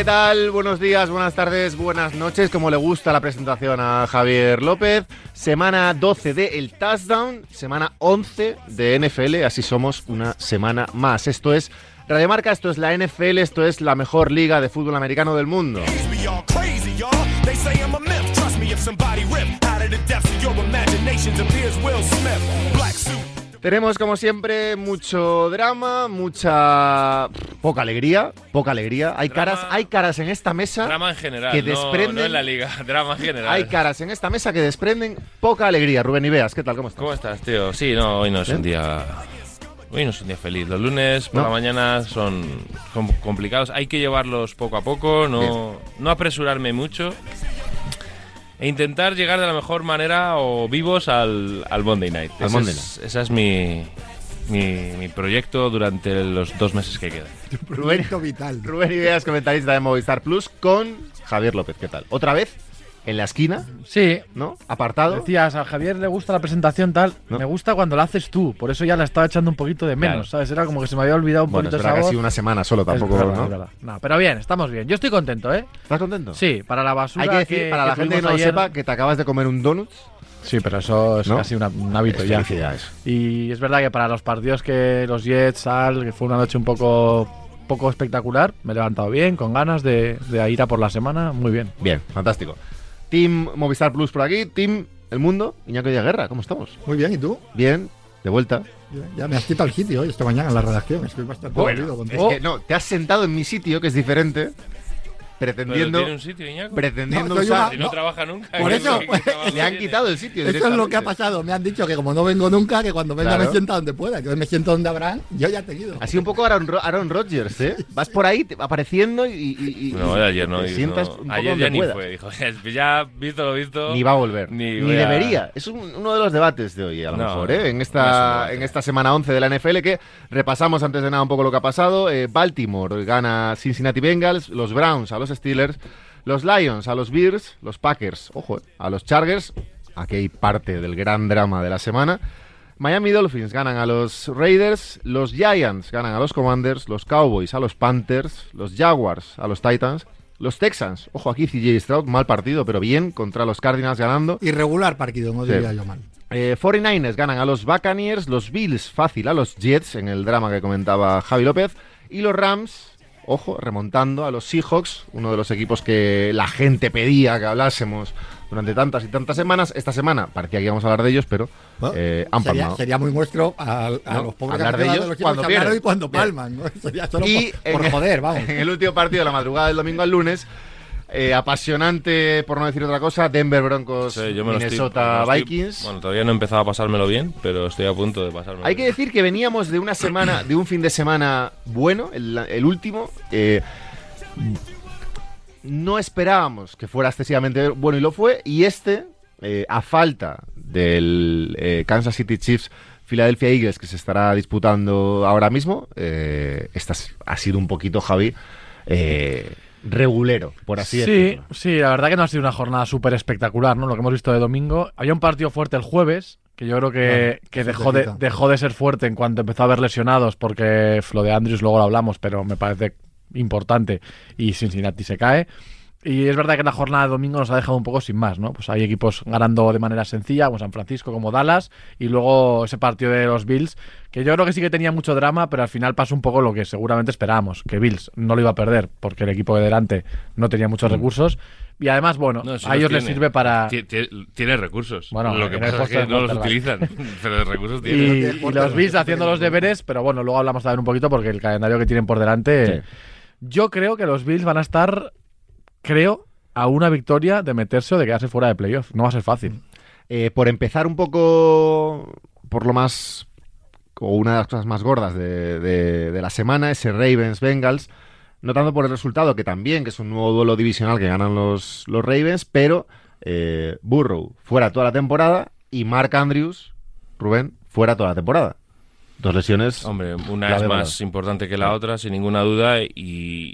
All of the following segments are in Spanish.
¿qué tal? Buenos días, buenas tardes, buenas noches. Como le gusta la presentación a Javier López. Semana 12 de El Touchdown, semana 11 de NFL. Así somos una semana más. Esto es Radio Marca, esto es la NFL, esto es la mejor liga de fútbol americano del mundo. Tenemos, como siempre, mucho drama, mucha poca alegría, poca alegría. Hay Drama- caras, hay caras en esta mesa. Drama en general, que desprenden- no, en la liga, drama en general. Hay caras en esta mesa que desprenden poca alegría. Rubén Ibeas, ¿qué tal? ¿Cómo estás? ¿Cómo estás, tío? Sí, no, hoy no es un día... Hoy no es un día feliz. Los lunes por No. la mañana son, son complicados. Hay que llevarlos poco a poco, no, no apresurarme mucho. E intentar llegar de la mejor manera o vivos al, al Monday Night. Al Ese Monday es, ese es mi, mi, mi proyecto durante los dos meses que quedan. Rubén, Proyecto vital. Rubén Ibeas, comentarista de Movistar Plus, con Javier López. ¿Qué tal? Otra vez, en la esquina, Sí. ¿no? Apartado. Decías, a Javier le gusta la presentación tal. ¿No? Me gusta cuando la haces tú. Por eso ya la estaba echando un poquito de menos, Claro. ¿sabes? Era como que se me había olvidado un Bueno, es poquito esa sido una semana solo, tampoco, es verdad, ¿no? es pero bien, estamos bien. Yo estoy contento, ¿eh? ¿Estás contento? Sí, para la basura. Hay que decir, para la gente que no ayer- sepa, que te acabas de comer un donut. Sí, pero eso es ¿No? casi una- un hábito ya. Felicidades. Y es verdad que para los partidos que los Jets, Al, que fue una noche un poco, poco espectacular, me he levantado bien, con ganas de, de ir a por la semana. Muy bien. Bien, fantástico. Team Movistar Plus por aquí, Team El Mundo, Iñaki de Guerra, ¿cómo estamos? Muy bien, ¿y tú? Bien, de vuelta. Ya me has quitado el sitio hoy, esta mañana en la redacción. Estoy bastante Bueno, dolido es que no, te has sentado en mi sitio, que es diferente, ¿Pero pretendiendo, tiene un sitio, Iñaco? pretendiendo No, usar... una- no, no. trabaja nunca. Por ¿qué- eso, trabajo Le han quitado el sitio Eso es lo que ha pasado. Me han dicho que como no vengo nunca, que cuando venga Claro. me sienta donde pueda. Que hoy me siento donde habrán, yo ya te he ido. Así un poco Aaron, Ro- Aaron Rodgers, ¿eh? Vas por ahí te- apareciendo y... y- y- No, ayer no. te sientas un poco ayer donde ya ni puedas. fue. Dijo, ya visto lo visto. Ni va a volver. Ni Ni, a- debería. Es un- uno de los debates de hoy, a lo No, mejor, ¿eh? En no esta, en esta semana 11 de la NFL que repasamos antes de nada un poco lo que ha pasado. Eh, Baltimore gana Cincinnati Bengals, los Browns a los Steelers, los Lions a los Bears, los Packers, ojo, eh, a los Chargers. Aquí hay parte del gran drama de la semana. Miami Dolphins ganan a los Raiders, los Giants ganan a los Commanders, los Cowboys a los Panthers, los Jaguars a los Titans, los Texans, ojo aquí CJ Stroud, mal partido, pero bien, contra los Cardinals ganando. Irregular partido, no Sí. diría yo mal. Eh, 49ers ganan a los Buccaneers, los Bills fácil a los Jets en el drama que comentaba Javi López y los Rams, ojo, remontando a los Seahawks, uno de los equipos que la gente pedía que hablásemos durante tantas y tantas semanas. Esta semana parecía que íbamos a hablar de ellos, pero Bueno, eh, han sería, palmado. sería muy nuestro a, a No, los pobres hablar de ellos los equipos cuando pierden. hoy cuando palman. ¿no? Sería solo Y por, por joder, vamos. En el último partido de la madrugada del domingo al lunes, eh, apasionante, por no decir otra cosa, Denver Broncos, Sí, yo me lo estoy- Minnesota me lo estoy- Vikings. bueno, todavía no he empezado a pasármelo bien, pero estoy a punto de pasármelo Hay que decir que veníamos de una semana, de un fin de semana bueno, el, el último. eh, no esperábamos que fuera excesivamente bueno y lo fue. Y este, eh, a falta del Kansas City Chiefs Philadelphia Eagles que se estará disputando ahora mismo, esta es- ha sido un poquito, Javi, eh, regulero, por así sí, decirlo. sí, la verdad que no ha sido una jornada súper espectacular, ¿no? Lo que hemos visto de domingo. Había un partido fuerte el jueves, que yo creo que, que dejó, de, dejó de ser fuerte en cuanto empezó a haber lesionados, porque lo de Andrews luego lo hablamos, pero me parece importante y Cincinnati se cae. Y es verdad que la jornada de domingo nos ha dejado un poco sin más, ¿no? Pues hay equipos ganando de manera sencilla, como San Francisco, como Dallas, y luego ese partido de los Bills, que yo creo que sí que tenía mucho drama, pero al final pasó un poco lo que seguramente esperábamos, que Bills no lo iba a perder, porque el equipo de delante no tenía muchos recursos, y además, bueno, No, a los ellos les sirve para... Ti- ti- Tiene recursos. Bueno, lo que pasa es que no los utilizan, pero recursos Y, tienen. tiene y los Bills haciendo los deberes, pero bueno, luego hablamos también un poquito porque el calendario que tienen por delante. Sí. Yo creo que los Bills van a estar, creo, a una victoria de meterse o de quedarse fuera de playoff. No va a ser fácil. Eh, por empezar un poco por lo más o una de las cosas más gordas de, de- de la semana, ese Ravens Bengals, no tanto por el resultado, que también, que es un nuevo duelo divisional que ganan los, los Ravens, pero eh, Burrow fuera toda la temporada y Mark Andrews, Rubén, fuera toda la temporada. Dos lesiones. Hombre, una es verdad. más importante que la otra, sin ninguna duda, y,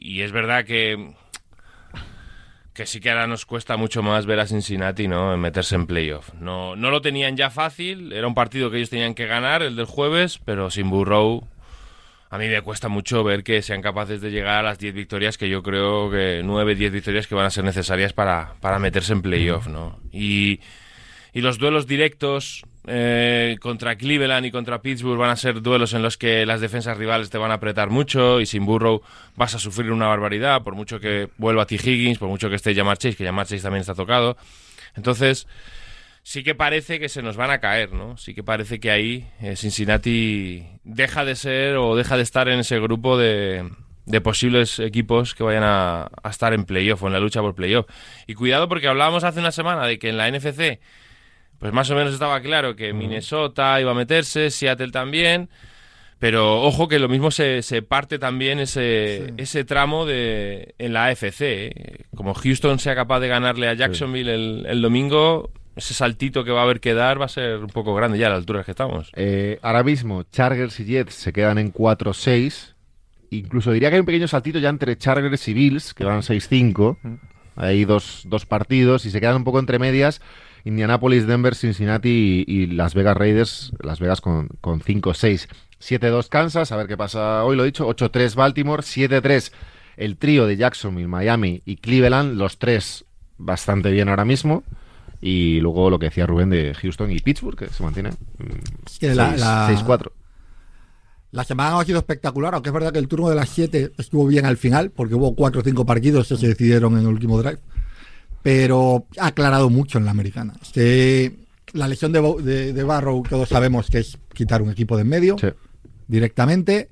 y es verdad que que sí que ahora nos cuesta mucho más ver a Cincinnati ¿no? meterse en playoff. No, no lo tenían ya fácil, era un partido que ellos tenían que ganar, el del jueves, pero sin Burrow a mí me cuesta mucho ver que sean capaces de llegar a las 10 victorias, que yo creo que 9, 10 victorias que van a ser necesarias para, para meterse en playoff, ¿no? Y, y los duelos directos eh, contra Cleveland y contra Pittsburgh van a ser duelos en los que las defensas rivales te van a apretar mucho y sin Burrow vas a sufrir una barbaridad, por mucho que vuelva T. Higgins, por mucho que esté Jamar Chase, que Jamar Chase también está tocado. Entonces, sí que parece que se nos van a caer, ¿no? Sí que parece que ahí eh, Cincinnati deja de ser o deja de estar en ese grupo de, de posibles equipos que vayan a, a estar en playoff o en la lucha por playoff. Y cuidado porque hablábamos hace una semana de que en la NFC pues más o menos estaba claro que Minnesota iba a meterse, Seattle también. Pero ojo que lo mismo se, se parte también ese, ese tramo de, en la AFC. ¿eh? Como Houston sea capaz de ganarle a Jacksonville el, el domingo, ese saltito que va a haber que dar va a ser un poco grande ya a la altura que estamos. Eh, ahora mismo, Chargers y Jets se quedan en 4-6. Incluso diría que hay un pequeño saltito ya entre Chargers y Bills, que van 6-5. Hay dos, dos partidos y se quedan un poco entre medias. Indianapolis, Denver, Cincinnati y, y Las Vegas Raiders, Las Vegas con, con 5-6. 7-2 Kansas, a ver qué pasa hoy, lo he dicho. 8-3 Baltimore, 7-3 el trío de Jacksonville, Miami y Cleveland, los tres bastante bien ahora mismo. Y luego lo que decía Rubén de Houston y Pittsburgh, que se mantiene mm, Es que la- seis- la- 6-4. La semana ha sido espectacular, aunque es verdad que el turno de las 7 estuvo bien al final, porque hubo 4 o 5 partidos que se decidieron en el último drive. Pero ha aclarado mucho en la americana. Es que la lesión de, de, de Barrow, todos sabemos que es quitar un equipo de en medio Sí. directamente.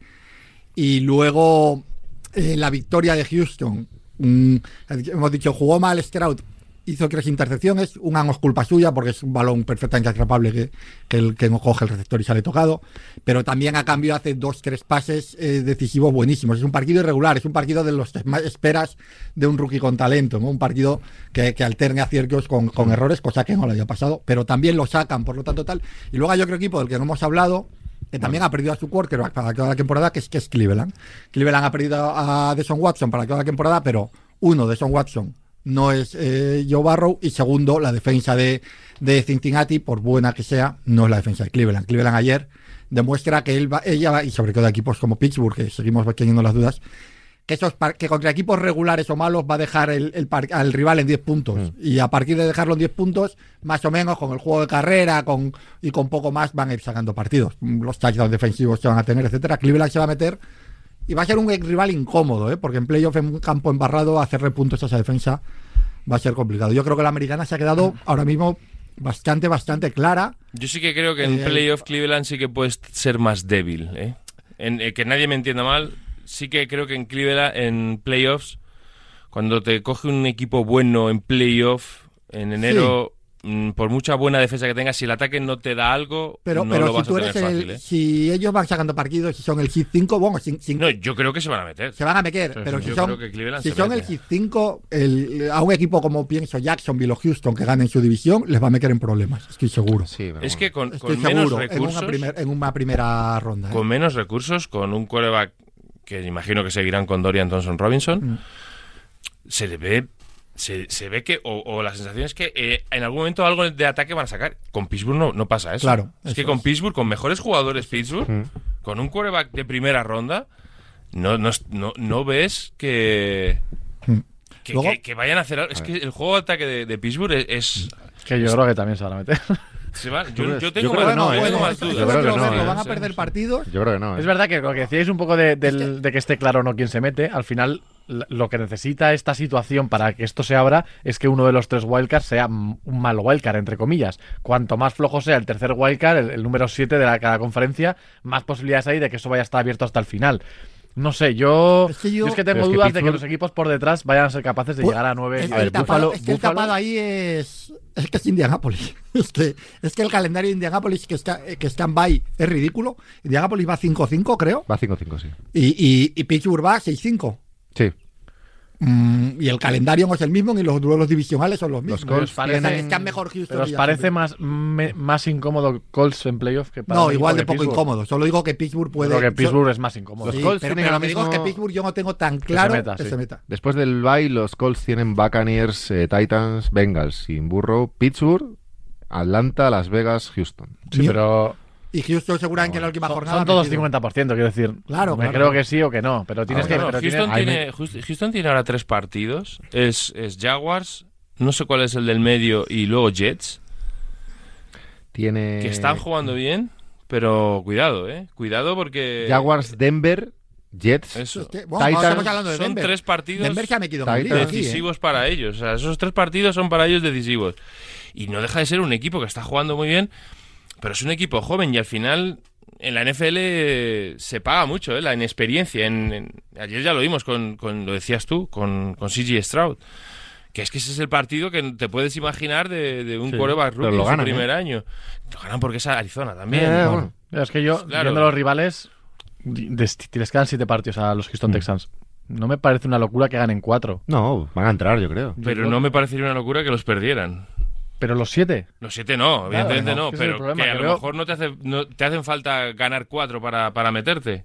Y luego eh, la victoria de Houston. mm, hemos dicho, jugó mal Stroud, hizo tres intercepciones. Una no es culpa suya porque es un balón perfectamente atrapable que, el, que no coge el receptor y sale tocado. Pero también a cambio hace dos, tres pases eh, decisivos buenísimos. Es un partido irregular, es un partido de los que más esperas de un rookie con talento. ¿no? Un partido que, que alterne aciertos con, con errores, cosa que no le haya pasado. Pero también lo sacan, por lo tanto tal. Y luego hay otro equipo del que no hemos hablado, que también ha perdido a su quarterback para toda la temporada, que es, que es Cleveland. Cleveland ha perdido a Deshaun Watson para toda la temporada, pero uno, Deshaun Watson, no es eh, Joe Barrow, y segundo, la defensa de, de Cincinnati, por buena que sea, no es la defensa de Cleveland. Cleveland ayer demuestra que él va, ella va, y sobre todo equipos como Pittsburgh, que seguimos teniendo las dudas, que esos par- que contra equipos regulares o malos va a dejar el, el par- al rival en 10 puntos. Y a partir de dejarlo en 10 puntos, más o menos con el juego de carrera con, y con poco más van a ir sacando partidos. Los touchdowns defensivos se van a tener, etcétera. Cleveland se va a meter y va a ser un rival incómodo, ¿eh? porque en playoff en un campo embarrado hacerle puntos a esa defensa va a ser complicado. Yo creo que la americana se ha quedado ahora mismo bastante, bastante clara. Yo sí que creo que en Eh, playoff Cleveland sí que puede ser más débil. ¿eh? En, eh, que nadie me entienda mal, sí que creo que en Cleveland, en playoffs, cuando te coge un equipo bueno en playoff, en enero, mm, por mucha buena defensa que tengas, si el ataque no te da algo, Pero, no pero lo si vas tú a eres tener el, fácil. ¿eh? si ellos van sacando partidos y son el hit 5, bueno, sin, sin- No, yo creo que se van a meter. se van a meter, Sí, pero sí, si yo son, creo que Cleveland si se son mete. el hit 5, el- a un equipo como pienso Jacksonville o Houston que ganen su división, les va a meter en problemas, estoy seguro. Sí, Es bueno. que con, Estoy con menos seguro, en recursos, una, primer- en una primera ronda. ¿eh? con menos recursos, con un quarterback que imagino que seguirán con Dorian Thompson Robinson, Mm. se le ve. Se, se ve que, o, o la sensación es que eh, en algún momento algo de ataque van a sacar. Con Pittsburgh no, no pasa eso. Claro, Es eso que con es. Pittsburgh, con mejores jugadores Pittsburgh, Mm. con un quarterback de primera ronda, no, no, no, no ves que, Mm. que, Luego- que- que vayan a hacer algo. Es que el juego de ataque de, de Pittsburgh es. es- Que yo creo que también se van a meter. se va- ¿Tú yo, creo más, que no, yo ¿eh? creo que no, ¿eh? van a perder sí. partidos. Yo creo que no. ¿eh? Es verdad que lo que decíais un poco de, del- de que esté claro no quién se mete, al final lo que necesita esta situación para que esto se abra es que uno de los tres wildcards sea un mal wildcard, entre comillas. Cuanto más flojo sea el tercer wildcard, el, el número 7 de la, cada conferencia, más posibilidades hay de que eso vaya a estar abierto hasta el final. No sé, yo Es que yo- yo es que Pero tengo es que dudas de que los equipos por detrás vayan a ser capaces de Pu- llegar a nueve. Es A ver, el tapado, Buffalo- es que el tapado ahí es. Es que es Indianapolis. Es que, es que el calendario de Indianapolis que está, que está en bye es ridículo. Indianapolis va 5-5, creo. Va 5-5, sí. Y, y, y Pittsburgh va 6-5. Sí. Mm, y el calendario no es el mismo, ni los duelos divisionales son los mismos. Los Colts parece- Están- tienen... están mejor Houston Pero os parece más, me- más incómodo Colts en playoff que para No, igual que de poco Pittsburgh? incómodo. Solo digo que Pittsburgh puede. Creo que Pittsburgh yo- es más incómodo. Los Sí, Colts pero, pero lo que digo es que mismo- Pittsburgh yo no tengo tan claro meta, que sí. se meta. Después del bye, los Colts tienen Buccaneers, eh, Titans, Bengals, sin burro, Pittsburgh, Atlanta, Las Vegas, Houston. Sí, Mi- pero Y Houston seguramente en la última jornada. Son todos metido. 50%, quiero decir. Claro, Me claro, creo que sí o que no, pero tienes Ah, que. bueno, pero Houston, tienes- tiene, Houston tiene ahora tres partidos. Es, es Jaguars, no sé cuál es el del medio, y luego Jets, Tiene que están jugando bien, pero cuidado, ¿eh? Cuidado porque... Jaguars, Denver, Jets. Eso. Es que, bueno, Titans, estamos hablando de son Denver. tres partidos Denver ha metido Titans. ¿eh? decisivos para ellos. O sea, esos tres partidos son para ellos decisivos. Y no deja de ser un equipo que está jugando muy bien, pero es un equipo joven y al final en la NFL se paga mucho, ¿eh? la inexperiencia. En, en- ayer ya lo vimos con, con- lo decías tú, con, con CG Stroud. Que es que ese es el partido que te puedes imaginar de, de un Sí, quarterback pero rookie en su ganan, primer año. Lo ganan porque es Arizona también. Eh, ¿no? bueno. Es que yo, Claro. viendo los rivales, les quedan siete partidos a los Mm. Houston Texans. No me parece una locura que ganen cuatro. No, van a entrar, yo creo. Pero no me parecería una locura que los perdieran. Pero los siete. Los siete no, evidentemente no, pero problema, que a que lo veo- mejor no te, hace, no te hacen falta ganar cuatro para, para meterte.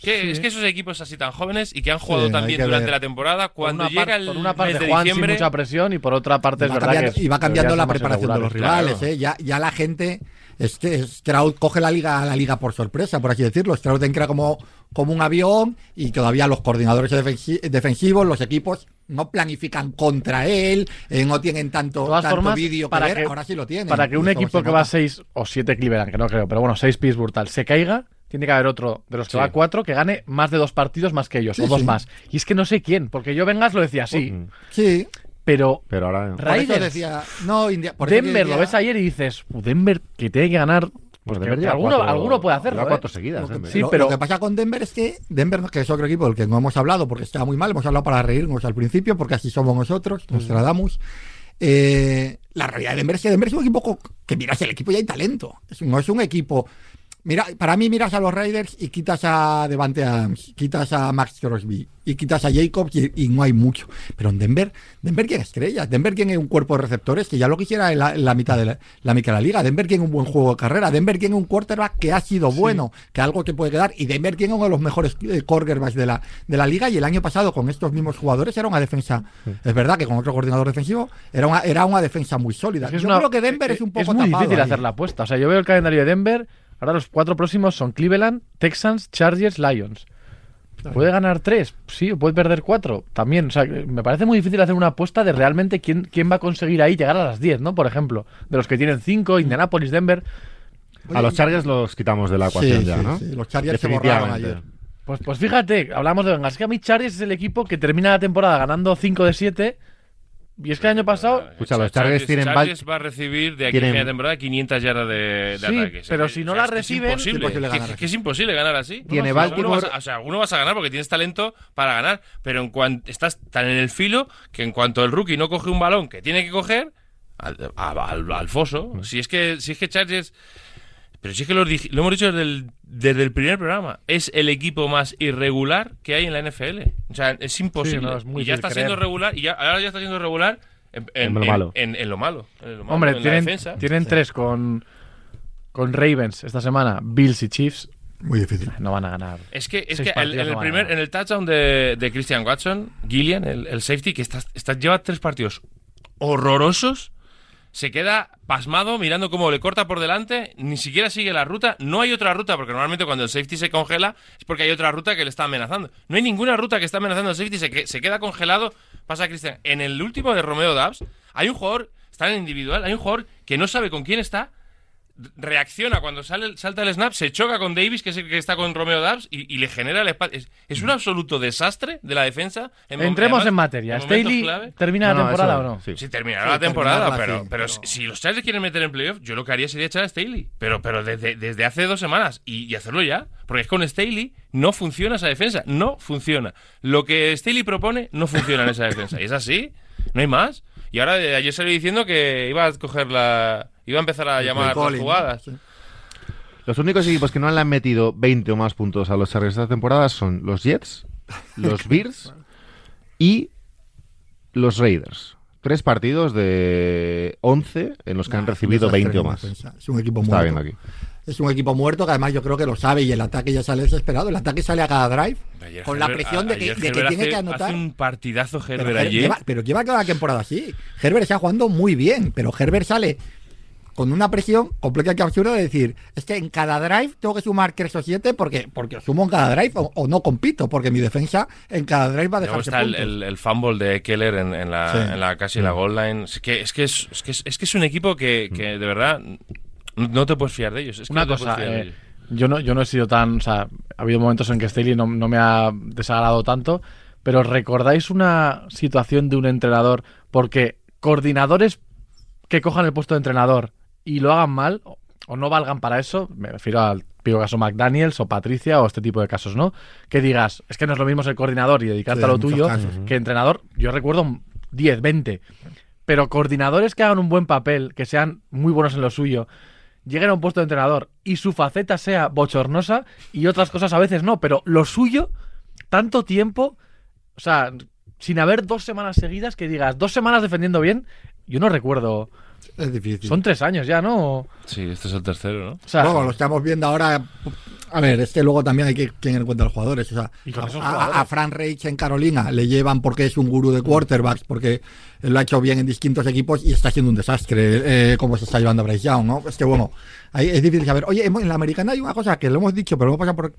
Que, Es que esos equipos así tan jóvenes y que han jugado Sí, tan bien durante ver. la temporada, cuando llega par- el por una mes parte de Juan sin diciembre, mucha presión y por otra parte es va verdad cambiando, que y va cambiando la preparación de los rivales, claro. ¿eh? Ya, ya la gente. Este, Stroud coge la liga, la liga por sorpresa, por así decirlo. Stroud entra como, como un avión y todavía los coordinadores defensi- defensivos, los equipos, no planifican contra él, eh, no tienen tanto, tanto vídeo para ver, que- ahora sí lo tienen. Para que un equipo que va a nota. 6 o 7 Cleveland, que no creo, pero bueno, 6 Pittsburgh tal, se caiga, tiene que haber otro de los que Sí. va a 4 que gane más de dos partidos más que ellos, Sí, o dos sí. más. Y es que no sé quién, porque yo Vengas lo decía así. Sí, pero Pero ahora. por eso Raiders, decía. No, India- por Denver decía- lo ves ayer y dices, "Uh, Denver que tiene que ganar. Pues Denver alguno, cuatro- alguno puede hacerlo. ¿eh? cuatro seguidas. Lo que, Denver. Sí, pero- lo que pasa con Denver es que Denver, que es otro equipo del que no hemos hablado porque está muy mal, hemos hablado para reírnos al principio, porque así somos nosotros, nos tratamos. Eh, la realidad de Denver es que Denver es un equipo que miras el equipo y hay talento. No es un equipo. Mira, para mí miras a los Raiders y quitas a Devante Adams, quitas a Max Crosby y quitas a Jacobs y, y no hay mucho. Pero en Denver, Denver tiene estrellas, Denver tiene un cuerpo de receptores que ya lo quisiera en la, en la mitad de la, la mitad de la liga. Denver tiene un buen juego de carrera, Denver tiene un quarterback que ha sido bueno, que algo te puede quedar y Denver tiene uno de los mejores eh, quarterbacks de la, de la liga y el año pasado con estos mismos jugadores era una defensa, es verdad que con otro coordinador defensivo era una, era una defensa muy sólida. Es que es Yo una- creo que Denver eh, es un poco Es muy tapado difícil ahí. hacer la apuesta. O sea, yo veo el calendario de Denver. Ahora los cuatro próximos son Cleveland, Texans, Chargers, Lions. ¿Puede ganar tres? Sí, o puede perder cuatro. También. O sea, me parece muy difícil hacer una apuesta de realmente quién, quién va a conseguir ahí llegar a las 10, ¿no? Por ejemplo, de los que tienen cinco, Indianapolis, Denver. A los Chargers los quitamos de la ecuación Sí, ya, sí, ¿no? sí, los Chargers se borraron ayer. Pues, pues fíjate, hablamos de Vengas. Es que a mí Chargers es el equipo que termina la temporada ganando 5 de 7. Y es que el año pasado. Escucha, los Chargers tienen Chargers va a recibir de aquí tienen- a de temporada 500 yardas de, de Sí, ataque. pero que- si no o sea, la es que reciben, es imposible, que- ganar que es imposible ganar así. Tiene No, Baltimore- alguno vas a- o sea, alguno vas a ganar porque tienes talento para ganar, pero en cuanto estás tan en el filo que en cuanto el rookie no coge un balón que tiene que coger al, a- al- al foso, si es que si es que Chargers pero si es que lo, hemos dicho desde el, desde el primer programa. Es el equipo más irregular que hay en la NFL. O sea, es imposible. Sí, no, es muy y ya está siendo regular. Y ya, ahora ya está siendo regular en, En lo malo. En, en lo malo. en lo malo, Hombre, en la tienen, tres con, con Ravens esta semana, Bills y Chiefs. Muy difícil. No van a ganar. Es que, es que el- en, el no van a primer, ganar. en el touchdown de, de Christian Watson, Gillian, el, el safety, que está, está- lleva tres partidos horrorosos, se queda pasmado mirando cómo le corta por delante, ni siquiera sigue la ruta, no hay otra ruta, porque normalmente cuando el safety se congela es porque hay otra ruta que le está amenazando. No hay ninguna ruta que está amenazando al safety, se, se queda congelado, pasa Christian. En el último de Romeo Dabs, hay un jugador, está en el individual, hay un jugador que no sabe con quién está, reacciona cuando sale, salta el snap, se choca con Davis, que es el que está con Romeo Dabs, y, y le genera el espalda. Es, es un absoluto desastre de la defensa. en Entremos además, en materia. momentos ¿Staley clave. termina No, la temporada eso- o no? sí. Sí, terminará Sí, la temporada, pero, pero, pero- si los Chargers quieren meter en playoff, yo lo que haría sería echar a Staley. Pero, pero desde, desde hace dos semanas y, y hacerlo ya. Porque es con Staley no funciona esa defensa. No funciona. Lo que Staley propone no funciona en esa defensa. Y es así. No hay más. Y ahora eh, ayer salió diciendo que iba a coger la. Iba a empezar a llamar las Colin, ¿no? jugadas. Sí. Los únicos equipos que no le han metido 20 o más puntos a los Chargers esta temporada son los Jets, los Bears y los Raiders. Tres partidos de 11 en los que han recibido desastre 20 o más. defensa. Es un equipo muerto. viendo aquí. Es un equipo muerto que además yo creo que lo sabe y el ataque ya sale desesperado. El ataque sale a cada drive Ayer con la presión de que, de tiene hace- que anotar. Hace un partidazo Pero, Herbert Her- ayer. lleva, pero lleva toda la temporada así. Herbert está jugando muy bien, pero Herbert sale con una presión completamente absurda de decir, es que en cada drive tengo que sumar 3 o 7 porque, porque sumo en cada drive o, o no compito, porque mi defensa en cada drive va a dejar está el, el, el fumble de Keller en, en la, Sí. en la casi la goal line. Es que es, que es, es, que es, es que es un equipo que, que de verdad no, no te puedes fiar de ellos. Es que Una no cosa, eh, ellos. yo, no, yo no he sido tan. O sea, ha habido momentos en que Staley no, no me ha desagradado tanto, pero ¿recordáis una situación de un entrenador? Porque coordinadores que cojan el puesto de entrenador y lo hagan mal, o, o no valgan para eso, me refiero al típico caso McDaniels o Patricia o este tipo de casos, ¿no? Que digas, es que no es lo mismo ser coordinador y dedicarte Sí, a lo tuyo casos, que entrenador. Yo recuerdo 10, 20. Pero coordinadores que hagan un buen papel, que sean muy buenos en lo suyo, lleguen a un puesto de entrenador y su faceta sea bochornosa y otras cosas a veces no, pero lo suyo, tanto tiempo, o sea, sin haber dos semanas seguidas que digas, dos semanas defendiendo bien, yo no recuerdo. Es difícil. Son tres años ya, ¿no? O Sí, este es el tercero, ¿no? sea, Luego, lo estamos viendo ahora. A ver, es que luego también hay que tener en cuenta los jugadores. O sea, a, a- jugadores. a Fran Reich en Carolina le llevan porque es un gurú de quarterbacks, porque lo ha hecho bien en distintos equipos y está siendo un desastre eh, como se está llevando a Bryce Young, ¿no? Es que bueno, ahí es difícil saber. Oye, en la americana hay una cosa que lo hemos dicho, pero lo hemos pasado por.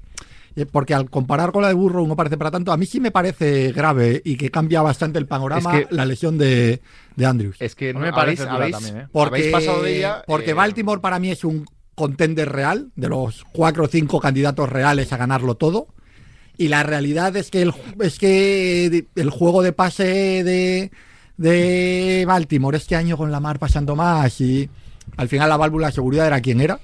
Eh, Porque al comparar con la de Burrow no parece para tanto. A mí sí me parece grave y que cambia bastante el panorama Es que- la lesión de, de Andrews. Es que no me habéis, parece dura habéis- también, ¿eh? Porque, habéis pasado de ella. porque eh, Baltimore para mí es un contender real, de los cuatro o cinco candidatos reales a ganarlo todo. Y la realidad es que el, es que el juego de pase de, de Baltimore este año con Lamar pasando más y al final la válvula de seguridad era quien era.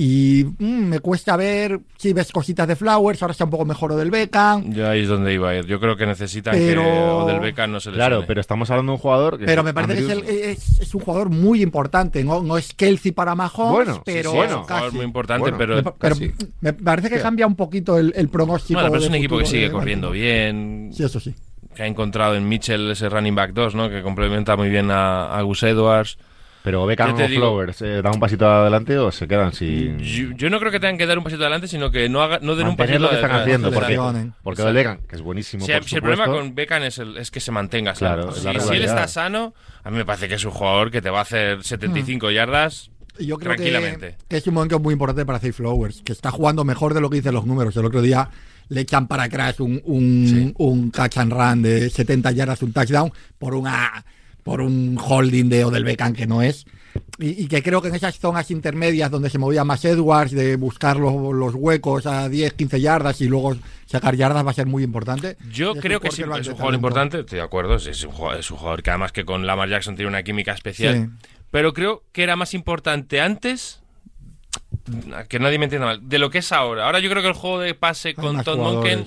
Y mm, me cuesta ver si ves cositas de Flowers, ahora está un poco mejor o del Beckham. Ya ahí es donde iba a ir. Yo creo que necesitan Pero- que Odell Beckham no se les Claro, pero estamos hablando de un jugador que Pero me parece que es, el- es- es un jugador muy importante. No, no es Kelsey para Mahomes, Bueno, pero Sí, es un bueno, jugador muy importante, Bueno, pero... Me pa- pero casi. me parece que cambia un poquito el, el pronóstico. Bueno, pero es un equipo que sigue corriendo bien, Sí, eso sí. que ha encontrado en Mitchell ese running back 2, ¿no? Que complementa muy bien a, a Gus Edwards. Pero Beckham o Flowers, eh, ¿dan un pasito adelante o se quedan sin. Yo, yo no creo que tengan que dar un pasito adelante, sino que no, haga, no den un pasito lo que están haciendo? Porque, porque Odell Beckham, que es buenísimo. Si, por si el problema con Beckham es, el- es que se mantenga sano. Claro, si, él está sano, a mí me parece que es un jugador que te va a hacer 75 yardas Y Yo creo que, tranquilamente. que es un momento muy importante para Zay Flowers, que está jugando mejor de lo que dicen los números. El otro día le echan para atrás un, un, Sí. un catch and run de 70 yardas, un touchdown, por una por un holding de Odell Beckham que no es. Y, y que creo que en esas zonas intermedias donde se movía más Edwards, de buscar los, los huecos a 10, 15 yardas y luego sacar yardas va a ser muy importante. Yo Y es creo que sí, es un jugador talento. importante, estoy de acuerdo, es, es un jugador, es un jugador que además que con Lamar Jackson tiene una química especial, Sí. pero creo que era más importante antes, que nadie me entienda mal, de lo que es ahora. Ahora yo creo que el juego de pase con Todd. Monken,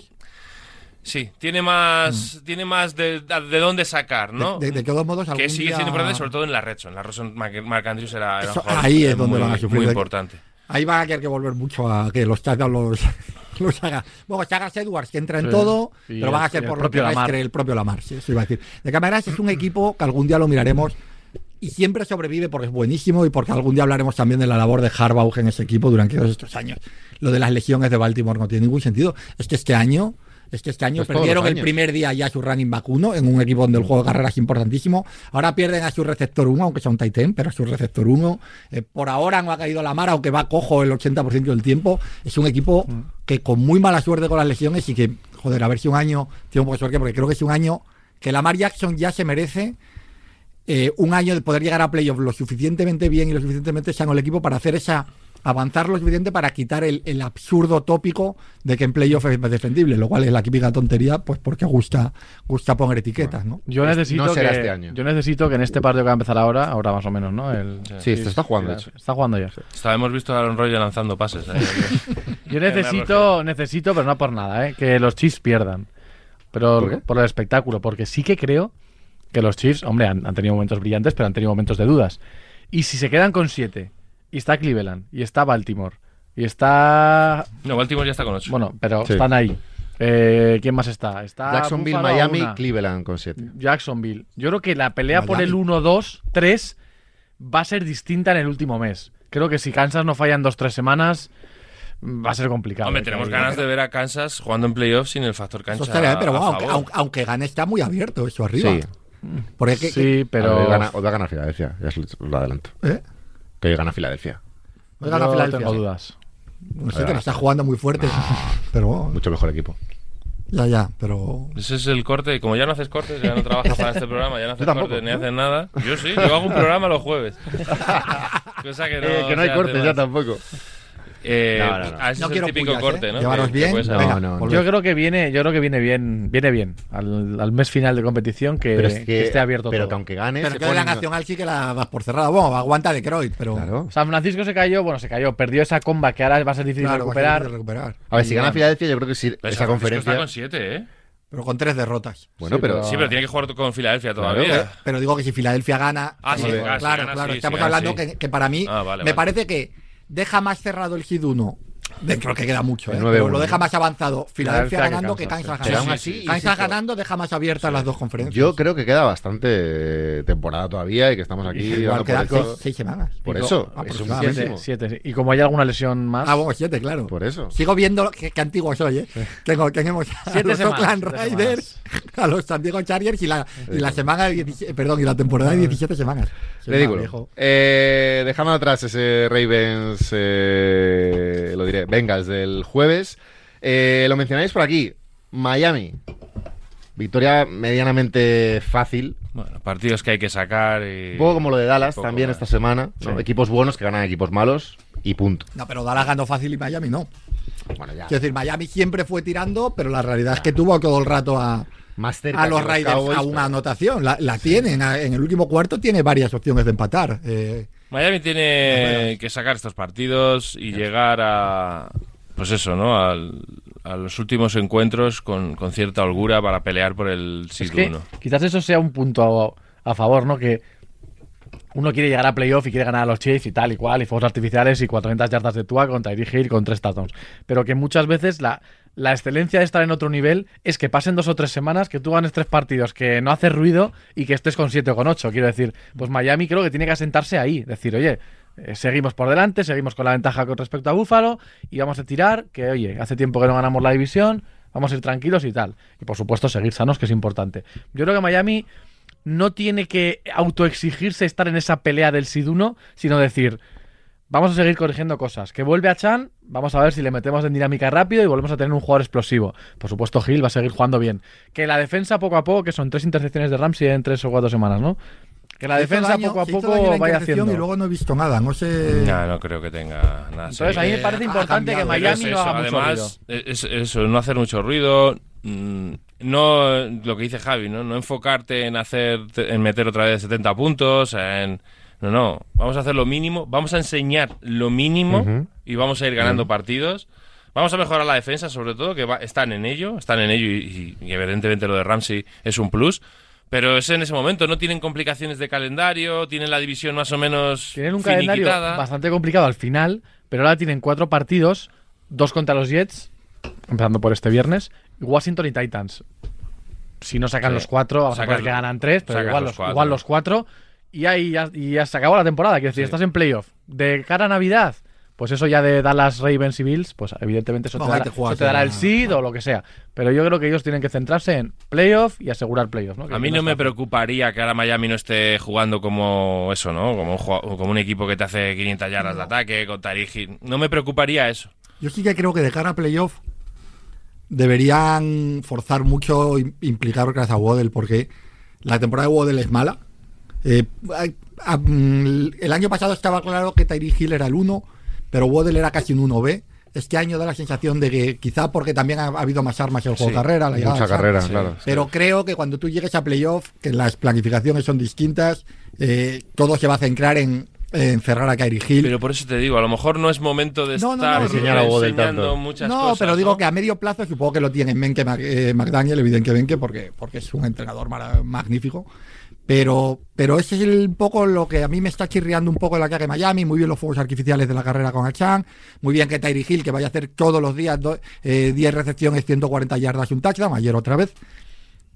sí, tiene más, tiene más de, de dónde sacar, ¿no? De, de- de todos modos, que algún sigue día- siendo importante, sobre todo en la red zone. En la red zone, Mark, Andrews era, era un Eso- ahí es donde muy, van a sufrir muy importante. Ahí va a tener que volver mucho a que los touchdowns los, los haga. Bueno, Chagas Edwards, que entra en Sí. todo, Y pero van a ser el por lo propio que Lamar. el propio Lamar. Sí, eso iba a decir. De cámara es un equipo que algún día lo miraremos y siempre sobrevive porque es buenísimo y porque algún día hablaremos también de la labor de Harbaugh en ese equipo durante todos estos años. Lo de las lesiones de Baltimore no tiene ningún sentido. Es que este año. Es que este año Pues perdieron el primer día ya su running back 1 en un equipo donde el juego de carrera es importantísimo. Ahora pierden a su receptor 1, aunque sea un tight end, pero a su receptor 1. Eh, por ahora no ha caído la mar, aunque va cojo el 80% del tiempo. Es un equipo que con muy mala suerte con las lesiones y que, joder, a ver si un año tiene un poco de suerte, porque creo que es un año que Lamar Jackson ya se merece eh, un año de poder llegar a playoff lo suficientemente bien y lo suficientemente sano el equipo para hacer esa avanzar lo suficiente para quitar el, el absurdo tópico de que en playoff es defendible, lo cual es la típica tontería, pues porque gusta gusta poner etiquetas, ¿no? Yo Es- necesito, no será que, este año. yo necesito que en este partido que va a empezar ahora, ahora más o menos, ¿no? El, Sí, esto está jugando, de hecho. Está jugando ya. Está- hemos visto a Aaron Rodgers lanzando pases. ¿eh? Yo necesito, necesito, pero no por nada, ¿eh? que los Chiefs pierdan. Pero ¿Por ¿Por, el espectáculo, porque sí que creo que los Chiefs, hombre, han, han tenido momentos brillantes, pero han tenido momentos de dudas. Y si se quedan con siete, y está Cleveland, y está Baltimore, y está... no, Baltimore ya está con 8. Bueno, pero Sí. están ahí. Eh, ¿Quién más está? Está Jacksonville, Buffalo a Miami, una. Cleveland con 7. Jacksonville. Yo creo que la pelea por Miami. el 1, 2, 3 va a ser distinta en el último mes. Creo que si Kansas no falla en 2-3 semanas, mm, va a ser complicado. Hombre, eh, tenemos que- ganas de ver a Kansas jugando en playoffs sin el factor cancha. Eso estaría bien, pero a bueno, aunque, favor. aunque, aunque gane está muy abierto eso arriba. Sí, Porque que- Sí, pero. pero... Gana, o va a ganar Filadelfia, ya os lo- os lo adelanto. ¿eh? Que gana Filadelfia. Hoy gana Yo Filadelfia. tengo dudas. No sé, que lo está jugando muy fuerte. Pero bueno, Mucho mejor equipo. ya, ya. Pero Ese es el corte. Como ya no haces cortes, ya no trabajas para este programa, ya no haces tampoco, cortes ni ¿no? haces nada. Yo sí, yo hago un programa los jueves. Cosa que no, Eh, que no hay cortes ya tampoco. Eh, No, no, no. ese No es el típico corte, ¿eh? ¿no? Llevaros bien. Venga. Yo creo que viene, yo creo que viene bien, viene bien al, al mes final de competición que, Pero es que, que esté abierto pero todo. que aunque gane, Pero que de la ponen- Nacional sí que la das por cerrada. Bueno, aguanta de Croyd, pero. Claro. San Francisco se cayó, bueno, se cayó, perdió esa comba que ahora va a ser difícil Claro, va a ser recuperar. difícil recuperar. A ver, si gana bueno. Filadelfia, yo creo que sí, Pero esa conferencia. está con 7, ¿eh? Pero con tres derrotas. Bueno, Sí, pero. Sí, pero tiene que jugar con Filadelfia todavía. Pero digo que si Filadelfia gana. Ah, sí, eh, claro, claro. estamos hablando que, para mí Ah, me parece que deja más cerrado el Hit 1. Dentro que queda mucho, ¿eh? 9-1, pero lo deja más avanzado. Filadelfia que ganando que Kansas, Kansas sí. Ganando. ganando deja más abiertas las dos conferencias. Yo creo que queda bastante temporada todavía y que estamos aquí. Igual quedan seis, seis semanas. Por eso, es claro. Siete. Y como hay alguna lesión más, Ah, bueno, siete, claro. Por eso. Sigo viendo qué, qué antiguo soy, ¿eh? Tengo, tenemos a Siete los Oakland Raiders, a los San Diego Chargers y la, y la semana de 17 perdón, y la temporada de 17 semanas. Ridículo. Eh, dejando atrás ese Ravens, eh, lo diré, Bengals del jueves. Eh, lo mencionáis por aquí. Miami. Victoria medianamente fácil. Bueno, partidos que hay que sacar. Y... Un poco como lo de Dallas también más. esta semana. ¿no? Sí. Equipos buenos que ganan equipos malos y punto. No, pero Dallas ganó fácil y Miami no. Bueno, ya. Quiero decir, Miami siempre fue tirando, pero la realidad es que tuvo todo el rato a, Más cerca a los Raiders Cowboys, a una pero- anotación. La, la tienen. En el último cuarto tiene varias opciones de empatar. Eh, Miami tiene que sacar estos partidos y llegar a. Pues eso, ¿no? Al- a los últimos encuentros con, con cierta holgura para pelear por el es que 1. quizás eso sea un punto a, a favor, ¿no? Que uno quiere llegar a playoff y quiere ganar a los Chiefs y tal y cual, y fuegos artificiales y 400 yardas de Tua con Tyreek Hill con tres touchdowns. Pero que muchas veces la, la excelencia de estar en otro nivel es que pasen dos o tres semanas, que tú ganes tres partidos, que no haces ruido y que estés con siete o con ocho. Quiero decir, pues Miami creo que tiene que asentarse ahí. Decir, oye, eh, seguimos por delante, seguimos con la ventaja con respecto a Búfalo y vamos a tirar, que oye, hace tiempo que no ganamos la división, vamos a ir tranquilos y tal. Y por supuesto seguir sanos, que es importante. Yo creo que Miami no tiene que autoexigirse estar en esa pelea del Sid 1, sino decir, vamos a seguir corrigiendo cosas. Que vuelve a Chan, vamos a ver si le metemos en dinámica rápido y volvemos a tener un jugador explosivo. Por supuesto, Gil va a seguir jugando bien. Que la defensa poco a poco, que son tres intercepciones de Ramsey en tres o cuatro semanas, ¿no? Que la defensa daño- poco a poco vaya intercepción haciendo. Y luego no he visto nada. No sé. No, no creo que tenga nada. Entonces a mí me parece importante que Miami es no haga mucho ruido. Además, es eso, no hacer mucho ruido. mm, No, lo que dice Javi, ¿no? No enfocarte en hacer, en meter otra vez 70 puntos, en... No, no, vamos a hacer lo mínimo, vamos a enseñar lo mínimo y vamos a ir ganando partidos. Vamos a mejorar la defensa, sobre todo, que va- están en ello, están en ello y, y- y evidentemente lo de Ramsey es un plus. Pero es en ese momento, no tienen complicaciones de calendario, tienen la división más o menos Tienen un calendario bastante complicado al final, pero ahora tienen cuatro partidos, dos contra los Jets, empezando por este viernes, y Washington y Titans. Si no sacan Sí. los cuatro, vamos a poner que ganan tres, pero sacas igual los los, cuatro. igual los cuatro. Y ahí ya, y ya se acabó la temporada. Quiero decir, Sí. estás en playoff. De cara a Navidad, pues eso ya de Dallas, Ravens y Bills, pues evidentemente eso, te, dará, que jugar eso te dará el seed o lo que sea. Pero yo creo que ellos tienen que centrarse en playoff y asegurar playoff. ¿no? Que A mí no no me preocuparía que ahora Miami no esté jugando como eso, ¿no? Como un, jua- como un equipo que te hace 500 yardas de ataque con Tariq Hill. No me preocuparía eso. Yo sí que creo que de cara a playoff deberían forzar mucho im- implicar a Waddle porque la temporada de Waddle es mala. Eh, a- el año pasado estaba claro que Tyreek Hill era el 1, pero Waddle era casi un 1B. Este año da la sensación de que quizá porque también ha, ha habido más armas en el juego Sí, de carrera, la Mucha claro. Pero creo que cuando tú llegues a playoff, que las planificaciones son distintas, eh, todo se va a centrar en, en cerrar a Kyrie Hill. Pero por eso te digo, a lo mejor no es magnífico de No, no, estar no, Enseñar a Waddle enseñando tanto. muchas no, cosas. pero digo ¿no? que a medio plazo supongo que lo tiene Menke Mac- eh, McDaniel, evidentemente, porque, porque es un entrenador magnífico. Pero, pero ese es el, un poco lo que a mí me está chirriando un poco la que haga Miami. Muy bien los fuegos artificiales de la carrera con Achan. Muy bien que Tyree Hill, que vaya a hacer todos los días do- eh, 10 recepciones, 140 yardas y un touchdown. Ayer otra vez.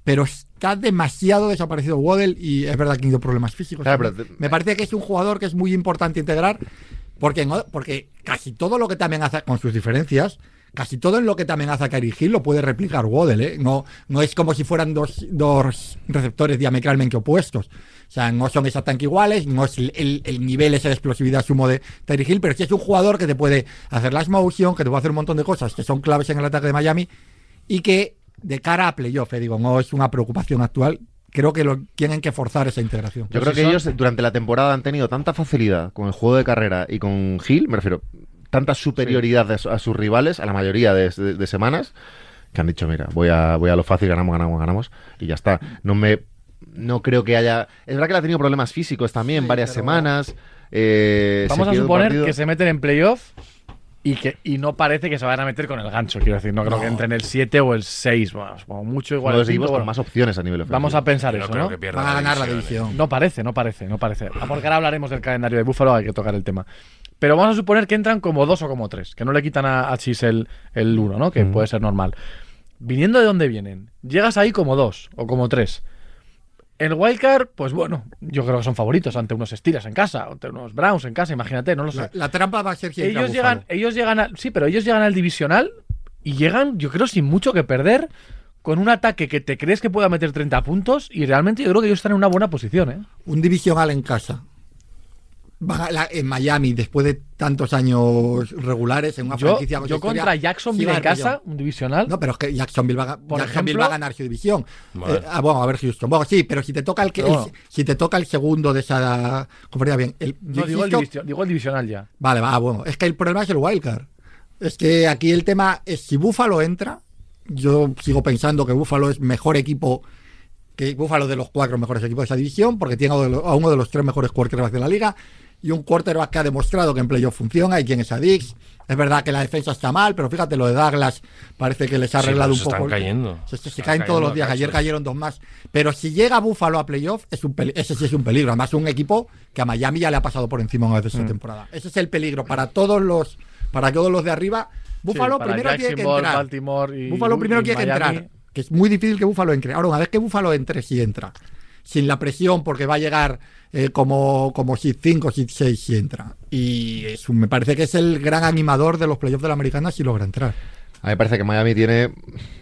Pero está demasiado desaparecido Waddle y es verdad que ha tenido problemas físicos. Claro, también. pero- Me parece que es un jugador que es muy importante integrar porque, porque casi todo lo que también hace con sus diferencias, casi todo en lo que te amenaza Kyrie Hill lo puede replicar Waddle, ¿eh? No, no es como si fueran dos, dos receptores diametralmente opuestos. O sea, no son exactamente iguales, no es el, el- el nivel de explosividad sumo de Tyreek Hill, pero sí es un jugador que te puede hacer las motion, que te puede hacer un montón de cosas que son claves en el ataque de Miami y que de cara a playoff, eh, digo, no es una preocupación actual. Creo que lo tienen que forzar esa integración. Yo creo que ellos durante la temporada han tenido tanta facilidad con el juego de carrera y con Hill, me refiero, tanta superioridad a, su- a sus rivales, a la mayoría de, de- de semanas, que han dicho, mira, voy a, voy a lo fácil, ganamos, ganamos, ganamos, y ya está. No me no creo que haya... Es verdad que él ha tenido problemas físicos también, Sí, varias pero- semanas. eh, se Vamos a suponer que se meten en playoff y que y no parece que se vayan a meter con el gancho. Quiero decir, no creo que entre en el 7 o el 6. Bueno, mucho igual. los equipos con bueno. más opciones a nivel ofensivo. Vamos a pensar eso, creo ¿no? que pierdan Va a ganar la división. No parece, no parece, no parece. Porque ahora hablaremos del calendario de Búfalo, hay que tocar el tema. Pero vamos a suponer que entran como dos o como tres, que no le quitan a, a Chis el, el uno, ¿no? Que puede ser normal. Viniendo de donde vienen, llegas ahí como dos o como tres. El Wildcard, pues bueno, yo creo que son favoritos ante unos Steelers en casa, ante unos Browns en casa, imagínate, no lo sé. La, la trampa va a ser que entra ellos llegan, ellos llegan al, sí, pero ellos llegan al divisional y llegan, yo creo, sin mucho que perder, con un ataque que te crees que pueda meter 30 puntos y realmente yo creo que ellos están en una buena posición, ¿eh? un divisional en casa. En Miami, después de tantos años regulares, en una Yo, franquicia con yo historia, contra sí Jacksonville a en casa, un divisional. No, pero es que Jacksonville va, a- Por Jacksonville ejemplo- va a ganar su división. Vale. Eh, ah, bueno, a ver Houston. Bueno, sí, pero si te toca el que bueno. el- si te toca el segundo de esa conferencia bien. El, no, digo el, digo el divisional ya. Vale, va, bueno. Es que el problema es el wildcard. Es que aquí el tema es si Buffalo entra, yo sigo pensando que Buffalo es mejor equipo que Buffalo de los cuatro mejores equipos de esa división, porque tiene a uno de los- a uno de los tres mejores quarterbacks de la liga y un quarterback que ha demostrado que en playoff funciona y quien es Adix. Es verdad que la defensa está mal, pero fíjate, lo de Douglas parece que les ha Sí, arreglado un se poco. están cayendo. Se, se Están caen todos los días. Ayer cayeron dos más. Pero si llega Buffalo a playoff, es un ese sí es un peligro. Además, un equipo que a Miami ya le ha pasado por encima una vez Mm. esta temporada. Ese es el peligro para todos los para todos los de arriba. Buffalo Sí, primero tiene que entrar. Baltimore y- Buffalo primero y tiene que entrar. Que es muy difícil que Buffalo entre. Ahora, una vez que Buffalo entre, sí entra. Sin la presión, porque va a llegar eh, como, como Seed 5, Seed 6, si entra. Y me parece que es el gran animador de los playoffs de la americana si logra entrar. A mí me parece que Miami tiene,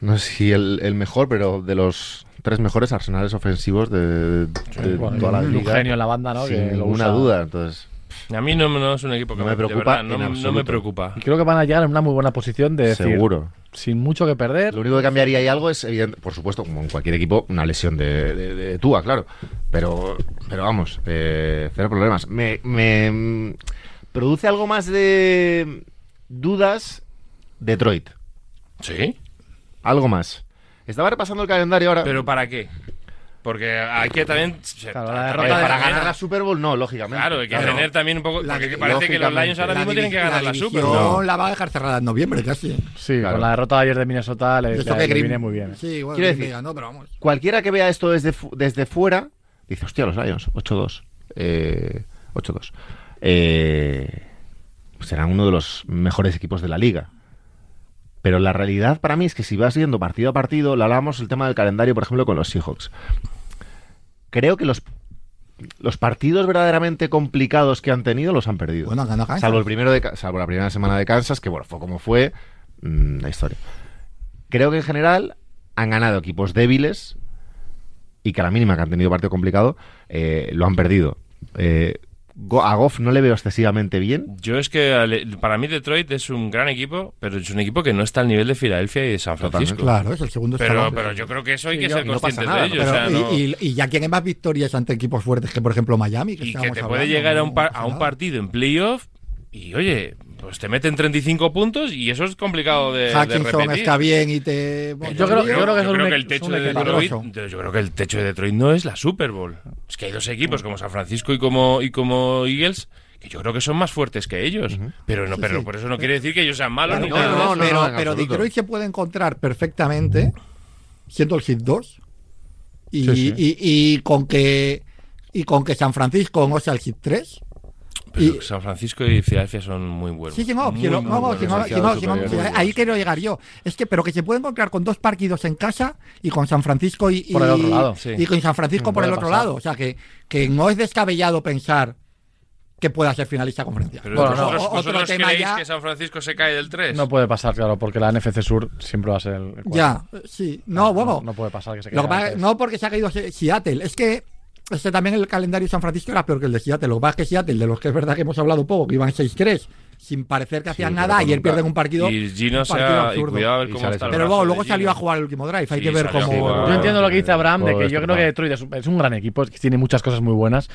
no sé si el, el mejor, pero de los tres mejores arsenales ofensivos de, de Bueno, toda la un liga. genio en la banda, ¿no? Sin Que lo ninguna usa. duda. Entonces, A mí no, no es un equipo que No me preocupa verdad, no, me preocupa. Y creo que van a llegar en una muy buena posición de decir, seguro. sin mucho que perder. Lo único que cambiaría ahí algo es, evidente, por supuesto, como en cualquier equipo, una lesión de, de, de Tua, claro. Pero, pero vamos, eh, cero problemas. Me, me, mm, produce algo más de dudas Detroit. ¿Sí? Algo más. Estaba repasando el calendario ahora. ¿Pero para qué? Porque hay que también... Claro, la derrota para de- ganar la Super Bowl, no, lógicamente. Claro, hay que Claro. tener también un poco... La- Porque parece que los Lions ahora La mismo tienen que ganar la, división Super. ¿no? la va a dejar cerrada en noviembre casi. Sí, Claro. con la derrota de ayer de Minnesota le, Eso le- que le viene muy bien. Sí, bueno, Quiero decir- ganó, pero vamos. Cualquiera que vea esto desde, fu- desde fuera, dice, hostia, los Lions, 8-2. Eh, 8-2. Eh, serán uno de los mejores equipos de la liga. Pero la realidad para mí es que si vas viendo partido a partido, lo hablábamos el tema del calendario, por ejemplo, con los Seahawks. Creo que los, los partidos verdaderamente complicados que han tenido los han perdido. Bueno, ganó Kansas. Salvo el primero de, salvo la primera semana de Kansas, que bueno, fue como fue mm, la historia. Creo que en general han ganado equipos débiles y que a la mínima que han tenido partido complicado eh, lo han perdido. Eh, a Goff no le veo excesivamente bien. Yo es que para mí Detroit es un gran equipo, pero es un equipo que no está al nivel de Filadelfia y de San Francisco. Claro, es el segundo Pero, pero yo creo que eso hay Sí, que yo- ser no conscientes nada, de ello. o no- y, ya tienen más victorias ante equipos fuertes que, por ejemplo, Miami. Que y que te puede hablando, llegar a un, par- a un partido en playoff y oye, pues te meten 35 puntos y eso es complicado de, de Hutchinson repetir. está bien y te. Yo creo- Yo creo, que el techo de Detroit, poderoso. yo creo que el techo de Detroit no es la Super Bowl. Es que hay dos equipos como San Francisco y como y como Eagles que yo creo que son más fuertes que ellos, pero no, Sí, pero sí. por eso no quiere decir que ellos sean malos Claro, ni no, nada de no, no, pero, en pero. Detroit se puede encontrar perfectamente siendo el hit 2 y, Sí, sí. y- y con que y con que San Francisco no sea el hit 3 Pero y- San Francisco y Filadelfia son muy buenos. Sí, sí, no, Muy, no, muy no, buenos. sí, no, sí, no, sí, no, sí, ahí quiero llegar yo. Es que, pero que se puede encontrar con dos partidos en casa y con San Francisco y, Por el otro lado, sí. y con San Francisco Mm, por el puede otro pasar. lado. O sea, que, que no es descabellado pensar que pueda ser finalista de conferencia. Pero Bueno, vosotros, o- otro vosotros tema ya- que San Francisco se cae del 3? No puede pasar, claro, porque la NFC Sur siempre va a ser el cuarto. Ya, sí. No, bueno. No, puede pasar que se caiga no porque se ha caído Se- Seattle, es que este también el calendario de San Francisco era peor que el de Seattle. Lo que pasa es que Seattle, de los que es verdad que hemos hablado poco, que iban 6-3, sin parecer que hacían pero nada, ayer pierden un partido. Y Gino un se partido ha... Y absurdo. cuidado a ver Y cómo sale está el Pero luego, luego salió a jugar el último drive. Hay Sí, que ver cómo. Yo entiendo lo que dice Abraham, de que yo creo que Detroit es, es un gran equipo, es que tiene muchas cosas muy buenas.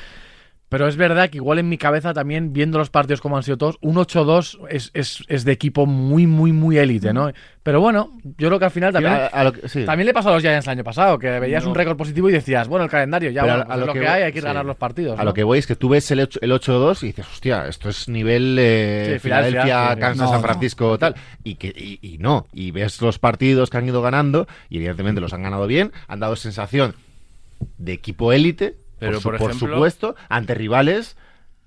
Pero es verdad que igual en mi cabeza también, viendo los partidos como han sido todos, un 8-2 es, es, es de equipo muy, muy, muy élite, ¿no? Pero bueno, yo creo que al final también, a- a lo que- sí. también le pasó a los Giants el año pasado, que veías un récord positivo y decías, bueno, el calendario, ya bueno, pues a es lo que hay, hay que sí. ganar los partidos. A lo que voy es que tú ves el 8 el 8-2 y dices, hostia, esto es nivel eh, Sí, Filadelfia. Kansas, No, San. Francisco, tal. Y, que, y, y no. Y ves los partidos que han ido ganando y evidentemente los han ganado bien, han dado sensación de equipo élite, Pero, por, su- por por ejemplo- supuesto, ante rivales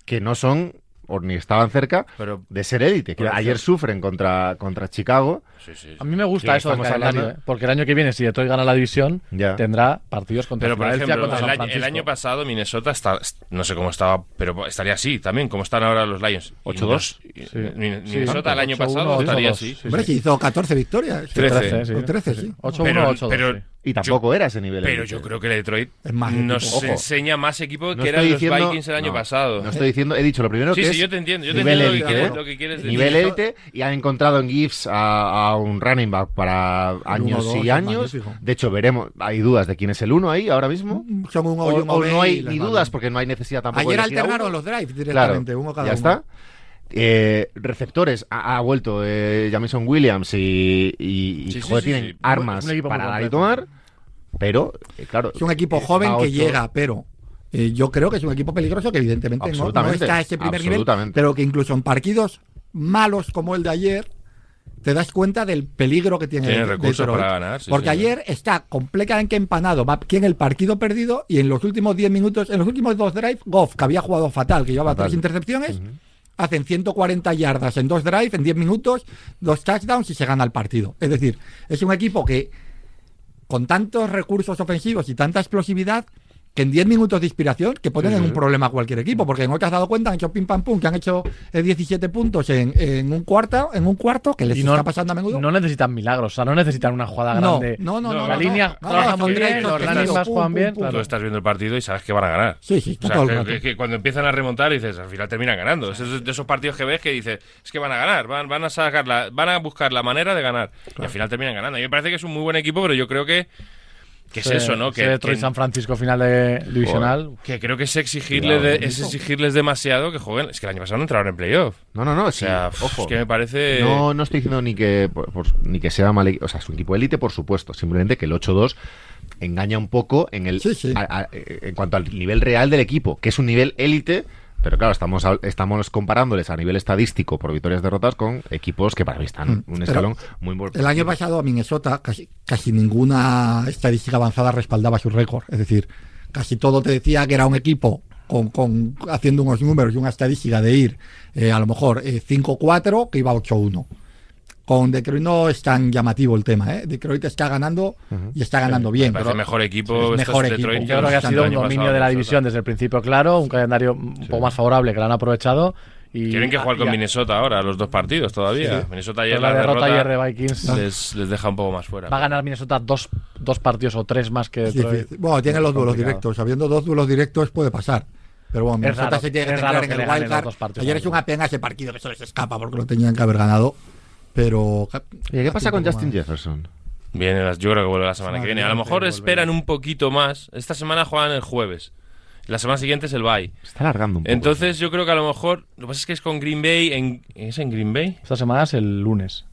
que no son o ni estaban cerca Pero- de ser élite. Que ayer ejemplo- sufren contra, contra Chicago. Sí, sí, sí. A mí me gusta Sí, eso estamos hablando- ¿eh? porque el año que viene, si Detroit gana la división, Ya. tendrá partidos contra Pero, por ejemplo, contra el San año, el año pasado Minnesota está, no sé cómo estaba, pero estaría así también, como están ahora los Lions. Y 8-2. nos- y- Sí. Min- Sí, Minnesota el año 8-1, pasado estaría 8-2, así. sí, Hombre, sí. si hizo 14 victorias. Trece. 13, sí. O 13, sí. 8-1, Pero- 8-2. pero- sí. Y tampoco era ese nivel. Pero yo creo que Detroit Es más nos. Ojo. enseña más equipo No que eran estoy los diciendo- Vikings el año no, pasado. No estoy diciendo, he dicho lo primero Sí, que sí, es yo te entiendo, yo te nivel entiendo lo que élite, quieres- ¿eh? lo que quieres decir. Nivel élite y han encontrado en GIFs a, a un running back para años uno, dos, y años. De hecho, veremos, hay dudas de quién es el uno ahí ahora mismo. Son un O, O no hay ni dudas porque no hay necesidad tampoco Ayer de alternaron uno. los drives Claro, directamente, uno cada ya uno. está. Eh, receptores, ha, ha vuelto eh, Jamison Williams y, y- y, Sí, sí, joder, sí, tienen sí. armas para dar y tomar, pero eh, claro. Es un equipo joven que llega, pero eh, yo creo que es un equipo peligroso que evidentemente no- está a ese primer nivel, pero que incluso en partidos malos como el de ayer te das cuenta del peligro que tiene, Tiene el- recursos Detroit. para ganar, sí, Porque ayer está completamente empanado, va aquí en el partido perdido y en los últimos 10 minutos, en los últimos dos drives, Goff, que había jugado fatal, que llevaba Fatal. tres intercepciones, hacen 140 yardas en dos drives, en 10 minutos, dos touchdowns y se gana el partido. Es decir, es un equipo que con tantos recursos ofensivos y tanta explosividad que en 10 minutos de inspiración que ponen en un problema a cualquier equipo, porque no te has dado cuenta, han hecho pim pam pum, que han hecho eh, 17 puntos en, en un cuarto, en un cuarto, que les Y no, está pasando a menudo. no necesitan milagros, o sea, no necesitan una jugada No, grande. no, no, no, La no, línea bien, los juegan bien. Tú estás viendo el partido y sabes que van a ganar. Sí, sí, O está sea, todo el que, rato. que- que cuando empiezan a remontar dices, al final terminan ganando. Es de esos partidos que ves que dices, es que van a ganar, van, van a sacar la- van a buscar la manera de ganar. Y al final terminan ganando. A mí me parece que es un muy buen equipo, pero yo creo que, que es eso, ¿no? Que, Detroit que- San Francisco final de divisional. que creo que es exigirle de- es exigirles demasiado que jueguen. Es que el año pasado no entraron en playoff. No, no, no. O sea, sí, ojo. es que me parece. No, no estoy diciendo ni que, por- por- ni que sea mal, o sea, es un equipo élite, por supuesto. Simplemente que el 8-2 engaña un poco en el Sí, sí. a- a- en cuanto al nivel real del equipo, que es un nivel élite. Pero claro, estamos, estamos comparándoles a nivel estadístico por victorias derrotas con equipos que para mí están Mm, un pero escalón muy importante. El año pasado a Minnesota casi, casi ninguna estadística avanzada respaldaba su récord. Es decir, casi todo te decía que era un equipo con, con- haciendo unos números y una estadística de ir eh, a lo mejor eh, 5-4 que iba 8-1. Con Detroit no es tan llamativo el tema. ¿eh? Detroit está ganando y está ganando bien. Me parece pero- mejor equipo. es mejor Detroit equipo. que Yo creo que ha sido un dominio pasado, de la división desde el principio claro, un calendario un poco más favorable que lo han aprovechado. Y, Tienen que jugar con Minnesota ahora, los dos partidos todavía. Sí. Minnesota ayer la, la derrota derrota, ayer de Vikings les, les deja un poco más fuera. va a ganar Minnesota dos, dos partidos o tres más que Detroit. difícil. Bueno, tiene los duelos directos. Habiendo dos duelos directos puede pasar. Pero bueno, Es Minnesota raro- se tiene que centrar en el le ganen wild los card. dos partidos Ayer es una pena ese partido que se les escapa porque lo tenían que haber ganado. Pero. Oye, ¿qué pasa con Justin más. Jefferson? Viene, las- yo creo que vuelve la semana Semana que viene. A lo mejor esperan un poquito más. Esta semana juegan el jueves. La semana siguiente es el bye. Se está alargando un poco. Entonces yo creo que a lo mejor. Lo que pasa es que es con Green Bay. En, ¿Es en Green Bay? Esta semana es el lunes.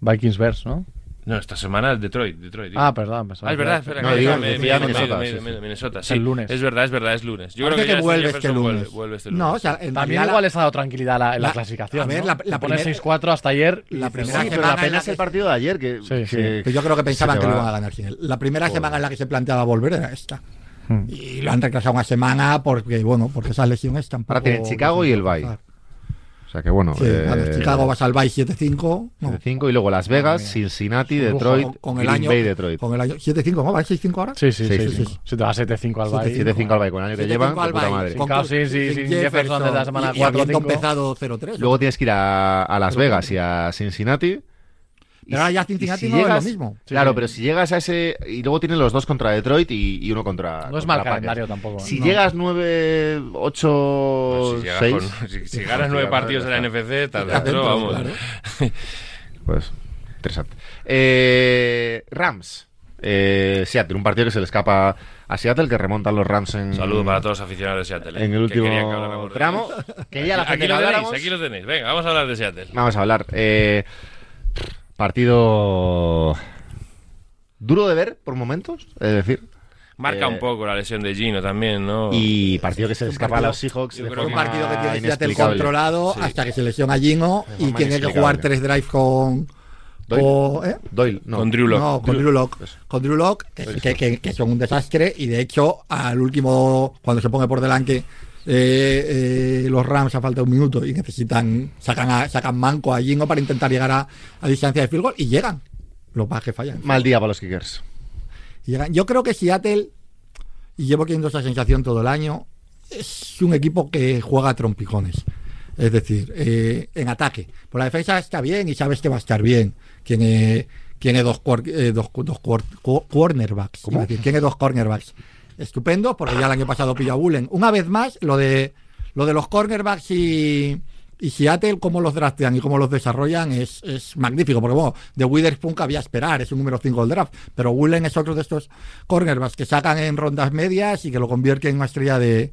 Vikings Bears, ¿no? No, esta semana es Detroit. Detroit digo. Ah, perdón. Ah, es verdad, espera. No, que digo, me- me- decía me- Minnesota, me- sí, sí. Minnesota, Es sí. el lunes. Es verdad, es verdad, es lunes. Yo Parece creo que, que vuelve este lunes. vuelve este lunes. No, o sea, en También igual la- les ha dado tranquilidad la, en la, la- clasificación. a ver, ¿no? la- la Te pones primera- 6-4 hasta ayer. la primera Sí, "Hostia, pero semana en apenas la el que- partido de ayer que, Sí, que- sí. que yo creo que pensaban que lo iban a ganar sin él. La primera Joder. semana en la que se planteaba volver era esta. Hmm. Y lo han retrasado una semana porque, bueno, porque esas lesiones tampoco. Ahora tienen Chicago y el Bay. O sea que bueno. Sí, eh, Chicago vas al Bay 7-5. no, 7-5 y luego Las Vegas. Cincinnati. Detroit, con, con el Green año, Bay, Detroit. Con el año 7-5, ¿no? ¿Va 6-5 ahora? Sí, sí, Sí, sí. sí, sí. Si te vas 7-5 al Bay. 7-5 al Bay con el año que 7-5 llevan, de puta madre. con- sí, sí, sin sin Jefferson desde la semana y, y 4 o habiendo 5. empezado 0-3. Luego tienes que ir a, a Las Vegas y a Cincinnati. Y Pero ahora ya si- y Cincinnati si no es llegas- lo mismo. Claro, Sí. pero si llegas a ese. Y luego tienen los dos contra Detroit y, y uno contra. No es contra mal Packers. calendario tampoco. Si No. llegas 9, 8, Pues si, llegas 6. con- si- si ganas nueve partidos en la NFC, tal dentro, vamos. claro. Pues, interesante. Eh, Rams. Eh, Seattle, un partido que se le escapa a Seattle, que remontan los Rams en. Saludo para todos los aficionados de Seattle. eh, En el que último que tramo. Quería la Aquí gente que lo tenéis, aquí lo tenéis. Venga, vamos a hablar de Seattle. Vamos a hablar. Eh, partido duro de ver por momentos, es decir. Marca Eh, un poco la lesión de Gino también, ¿no? Y partido que se le escapa a los Seahawks. yo de creo un partido que tiene Seattle controlado Sí. hasta que se lesiona Gino y tiene que jugar tres drives con. Doyle. con- ¿eh? Doyle, no. Con Drew Lock. No, con Drew Lock. Con Drew Lock, que, que- que- que son un desastre. Y de hecho, al último, cuando se pone por delante eh, eh, los Rams a falta de un minuto y necesitan, sacan, a- sacan manco a Gino para intentar llegar a, a distancia de field goal y llegan. Los que fallan. Mal día para los Kickers. Y llegan. Yo creo que Seattle, y llevo teniendo esa sensación todo el año, es un equipo que juega a trompicones. Es decir, eh, en ataque. Por la defensa está bien y sabes que va a estar bien. Tiene, tiene dos, eh, dos, dos cornerbacks. decir, tiene dos cornerbacks. Estupendo, porque ya el año pasado pilló a Bullen. Una vez más, lo de, lo de los cornerbacks y, y Seattle, cómo los draftean y cómo los desarrollan, es, es magnífico. Porque bueno, de Witherspoon cabía esperar, es un número 5 del draft. Pero Bullen es otro de estos cornerbacks que sacan en rondas medias y que lo convierten en una estrella de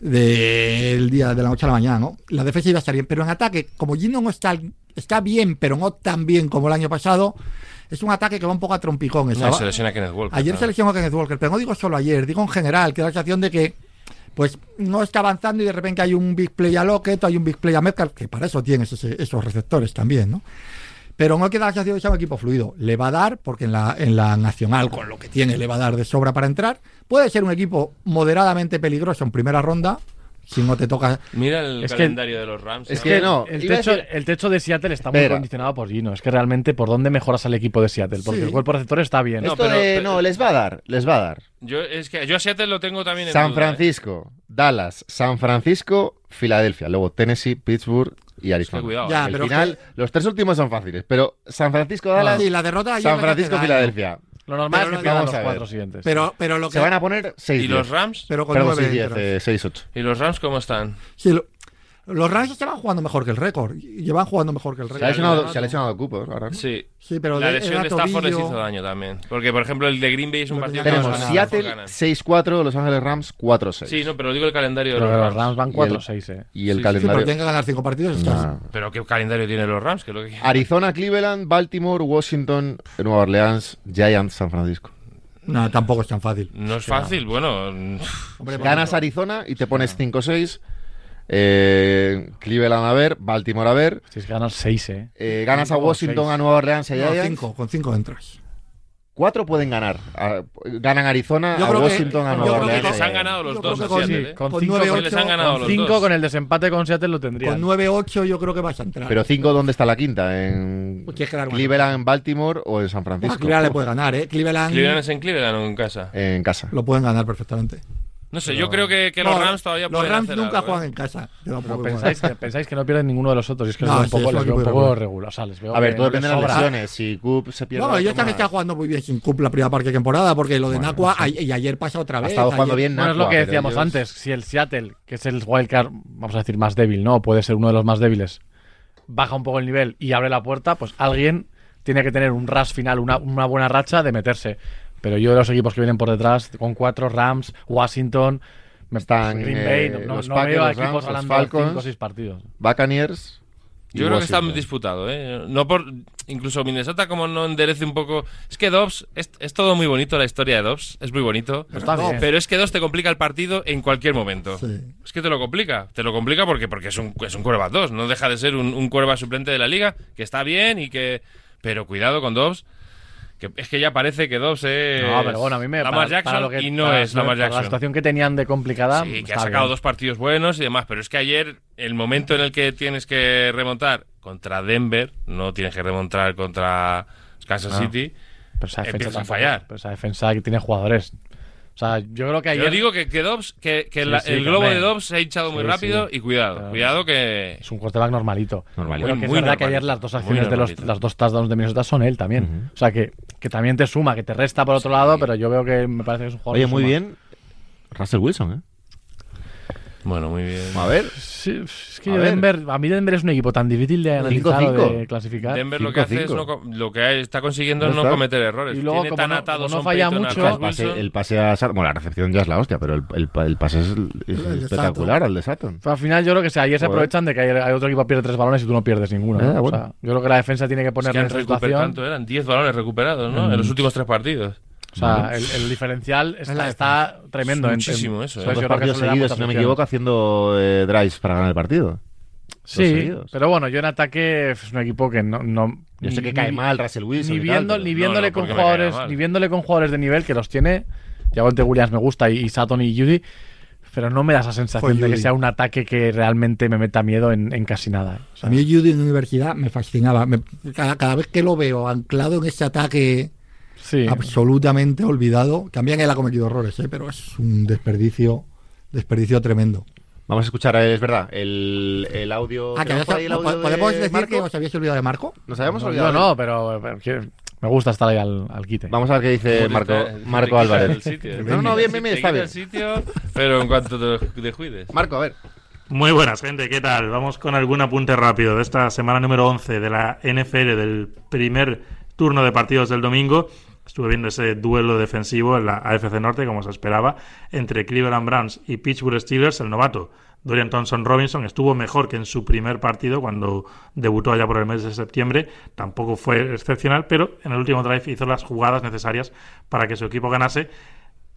del día de la noche a la mañana, ¿no? La defensa iba a estar bien, pero en ataque, como Gino no está, está bien, pero no tan bien como el año pasado, es un ataque que va un poco a trompicón. No, Estaba- se lesiona Kenneth Walker. Ayer ¿no? se lesionó Kenneth Walker, pero no digo solo ayer, digo en general, que da la sensación de que pues no está avanzando y de repente hay un big play a Lockett, hay un big play a Metcalf, que para eso tienes ese- esos receptores también, ¿no? Pero no queda la sensación de que sea un equipo fluido. Le va a dar, porque en la, en la nacional, con lo que tiene, le va a dar de sobra para entrar. Puede ser un equipo moderadamente peligroso en primera ronda, si no te toca. Mira el Es que- calendario de los Rams. es ¿no? que no, el, techo, decir- el techo de Seattle está muy condicionado por Gino. Es que realmente por dónde mejoras al equipo de Seattle. Porque Sí. el cuerpo receptor está bien. No, Esto pero- de- pero- no, les va a dar, les va a dar. Yo, es que yo a Seattle lo tengo también en San duda, ¿eh? Francisco, Dallas, San Francisco, Filadelfia, luego Tennessee, Pittsburgh y Arizona. Cuidado, Ya, pero final, los tres últimos son fáciles, pero San Francisco, Dallas, Sí, la derrota San Francisco, daño. Filadelfia. Lo normal Pero es que pierdan los ver. cuatro siguientes. Pero, pero lo que. Se van a poner 6 ¿Y los Rams? pero con Perdón, nueve 6 10, entras. eh, 6 8. ¿Y los Rams cómo están? Sí, lo- los Rams estaban jugando mejor que el récord. y Llevan jugando mejor que el récord. Se ha lesionado, se ha lesionado Cooper ahora. ¿no? Sí. Sí, pero la de- lesión de Stafford les hizo daño también. Porque, por ejemplo, el de Green Bay es un partido que que Tenemos los. Rams Seattle ganan. 6-4, Los Ángeles Rams 4-6. Sí, no, pero digo el calendario de Pero los los Rams. Rams van Y el- 4-6, eh. Y el Sí, Sí, pero calendario. tienen que ganar cinco partidos. estás- Nah. Pero qué calendario tienen los Rams, que es lo que Arizona, Cleveland, Baltimore, Washington, Nueva Orleans, Giants, San Francisco. No, tampoco es tan fácil. no es fácil. Bueno, Hombre, Ganas Arizona y te pones 5-6. Eh, Cleveland a ver, Baltimore a ver. Si es que ganas 6, eh. Eh, ganas a Washington, seis. a Nueva Orleans y a no, cinco, con cinco entras. Cuatro pueden ganar. A- ganan Arizona, Yo a creo que- Washington, a yo Nueva creo que Orleans. les han ganado los dos a con- Seattle, ¿eh? con con cinco, nueve, con- les han ganado 5 con el desempate con Seattle lo tendrían. con 9-8 yo creo que vas a entrar. Pero cinco, ¿dónde está la quinta? ¿En Pues Cleveland, en Baltimore o en San Ah, Francisco? Cleveland le puede ganar, ¿eh? Cleveland, Cleveland es en Cleveland o en casa. En casa. lo pueden ganar perfectamente. No sé, yo creo que, que los No, Rams todavía Los pueden Rams hacer nunca algo, ¿eh? juegan en casa. Yo tampoco Pero pensáis que, pensáis que no pierden ninguno de los otros. Y es que No, les veo un sí, poco, un veo un regular. O sea, les veo A ver, que todo no depende de las lesiones. Si Coop se pierde. No, toma- también están jugando muy bien sin cup la primera parte de temporada porque lo de Nakua a- y ayer pasa otra Ha vez. estado jugando ayer- bien Bueno, es lo que decíamos ellos- antes. Si el Seattle, que es el wildcard, vamos a decir, más débil, ¿no? Puede ser uno de los más débiles, baja un poco el nivel y abre la puerta, pues alguien tiene que tener un rush final, una, una buena racha de meterse. Pero yo de los equipos que vienen por detrás, con cuatro Rams, Washington, me- Están, Green Bay, no, eh, no- los no Packers, veo a los equipos Rams, los ganando Falcons. 5 o 6 partidos. Buccaneers. Yo creo que está Washington. disputado, ¿eh? No por, incluso Minnesota como no enderece un poco... Es que Dobbs, es, es todo muy bonito la historia de Dobbs, es muy bonito. Pero es que Dobbs te complica el partido en cualquier momento. Sí. Es que te lo complica. Te lo complica porque, porque es un, es un quarterback 2. No deja de ser un, un suplente de la liga, que está bien y que... Pero cuidado con Dobbs, Que es que ya parece que Dobbs es No, pero bueno, a mí me Lamar para- Jackson para lo que- y no para- es Lamar para La Jackson. situación que tenían de complicada. Sí, que ha sacado bien. dos partidos buenos y demás, pero es que ayer, el momento en el que tienes que remontar contra Denver, no tienes que remontar contra Kansas Ah. City. Pero esa defensa empiezas a fallar. Pero esa defensa que tiene jugadores. O sea, yo creo que ayer. Yo digo que, que Dobbs, que, que Sí, la- sí, el globo de Dobbs se ha hinchado muy Sí, rápido y cuidado, Claro. cuidado que... Es un quarterback normalito. Normalito. Pero que es Muy verdad que ayer las dos muy acciones de los, las dos touchdowns de Minnesota son él también. O sea, que, que también te suma, que te resta por otro lado, pero yo veo que me parece que es un jugador. Oye, muy suma. bien. Russell Wilson, ¿eh? Bueno, muy bien. A ver. Sí, es que A yo ver. Denver, a mí Denver es un equipo tan difícil de analizar o 5-5. de clasificar. Denver lo que hace es 5-5. no lo que está consiguiendo Ya es no cometer errores. Y luego, Tiene como tan no- atado no falla mucho- El pase, el pase a Sutton. Bueno, la recepción ya es la hostia, pero el, el, el pase es, es de espectacular, el de Sutton. Pero al final yo creo que sí, ayer se aprovechan de que hay, hay otro equipo que pierde tres balones y tú no pierdes ninguno. ¿no? Bueno. O sea, yo creo que la defensa tiene que Es que han en situación. ¿cuánto eran? 10 balones recuperados, ¿no? En los últimos tres partidos. O sea, el, el diferencial está, tremendo. Es en- muchísimo en- eso, ¿eh? Dos Yo partidos seguidos, si no me equivoco, haciendo eh, drives para ganar el partido. Sí, pero bueno, yo en ataque es un equipo que no. no Yo sé ni- que cae mal Russell Wilson. Ni, y tal, viendo, ni viéndole no, con jugadores, ni viéndole con jugadores de nivel que los tiene. Javonte Williams me gusta y, y Sutton y Judy, pero no me da esa sensación Fue de que sea un ataque que realmente me meta miedo en, en casi nada. A mí Judy en la universidad me fascinaba. Me- cada, cada vez que lo veo anclado en ese ataque sí. absolutamente olvidado, también él ha cometido errores, ¿eh? pero es un desperdicio, desperdicio tremendo. Vamos a escuchar, eh, es verdad, el, el audio. Ah, que ¿tenemos habías- por ahí el audio ¿Podemos de decir Marco? que os habíais olvidado de Marco? Nos habíamos No, olvidado. yo no, pero, me gusta estar ahí al, al quite. Vamos a ver qué dice Marco, Marco Álvarez. sitio. No, no, bien, bien, bien, está bien. el sitio, pero en cuanto te descuides. Marco, a ver. Muy buenas, gente, ¿qué tal? Vamos con algún apunte rápido de esta semana número 11 de la NFL, del primer turno de partidos del domingo. Estuve viendo ese duelo defensivo en la AFC Norte, como se esperaba, entre Cleveland Browns y Pittsburgh Steelers. El novato Dorian Thompson Robinson estuvo mejor que en su primer partido cuando debutó allá por el mes de septiembre. Tampoco fue excepcional, pero en el último drive hizo las jugadas necesarias para que su equipo ganase.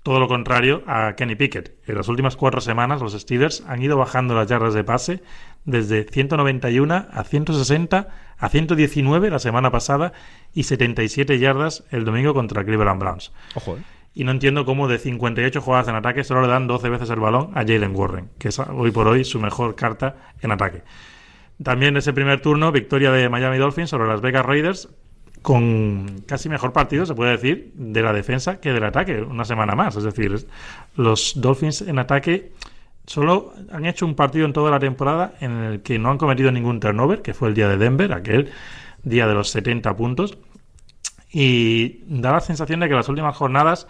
Todo lo contrario a Kenny Pickett. En las últimas cuatro semanas los Steelers han ido bajando las yardas de pase desde 191 a 160 a 119 la semana pasada y 77 yardas el domingo contra Cleveland Browns. Ojo, eh. Y no entiendo cómo de 58 jugadas en ataque solo le dan 12 veces el balón a Jalen Warren, que es hoy por hoy su mejor carta en ataque. También ese primer turno, victoria de Miami Dolphins sobre las Vegas Raiders, con casi mejor partido, se puede decir, de la defensa que del ataque, una semana más. Es decir, los Dolphins en ataque solo han hecho un partido en toda la temporada en el que no han cometido ningún turnover, que fue el día de Denver, aquel día de los 70 puntos. Y da la sensación de que las últimas jornadas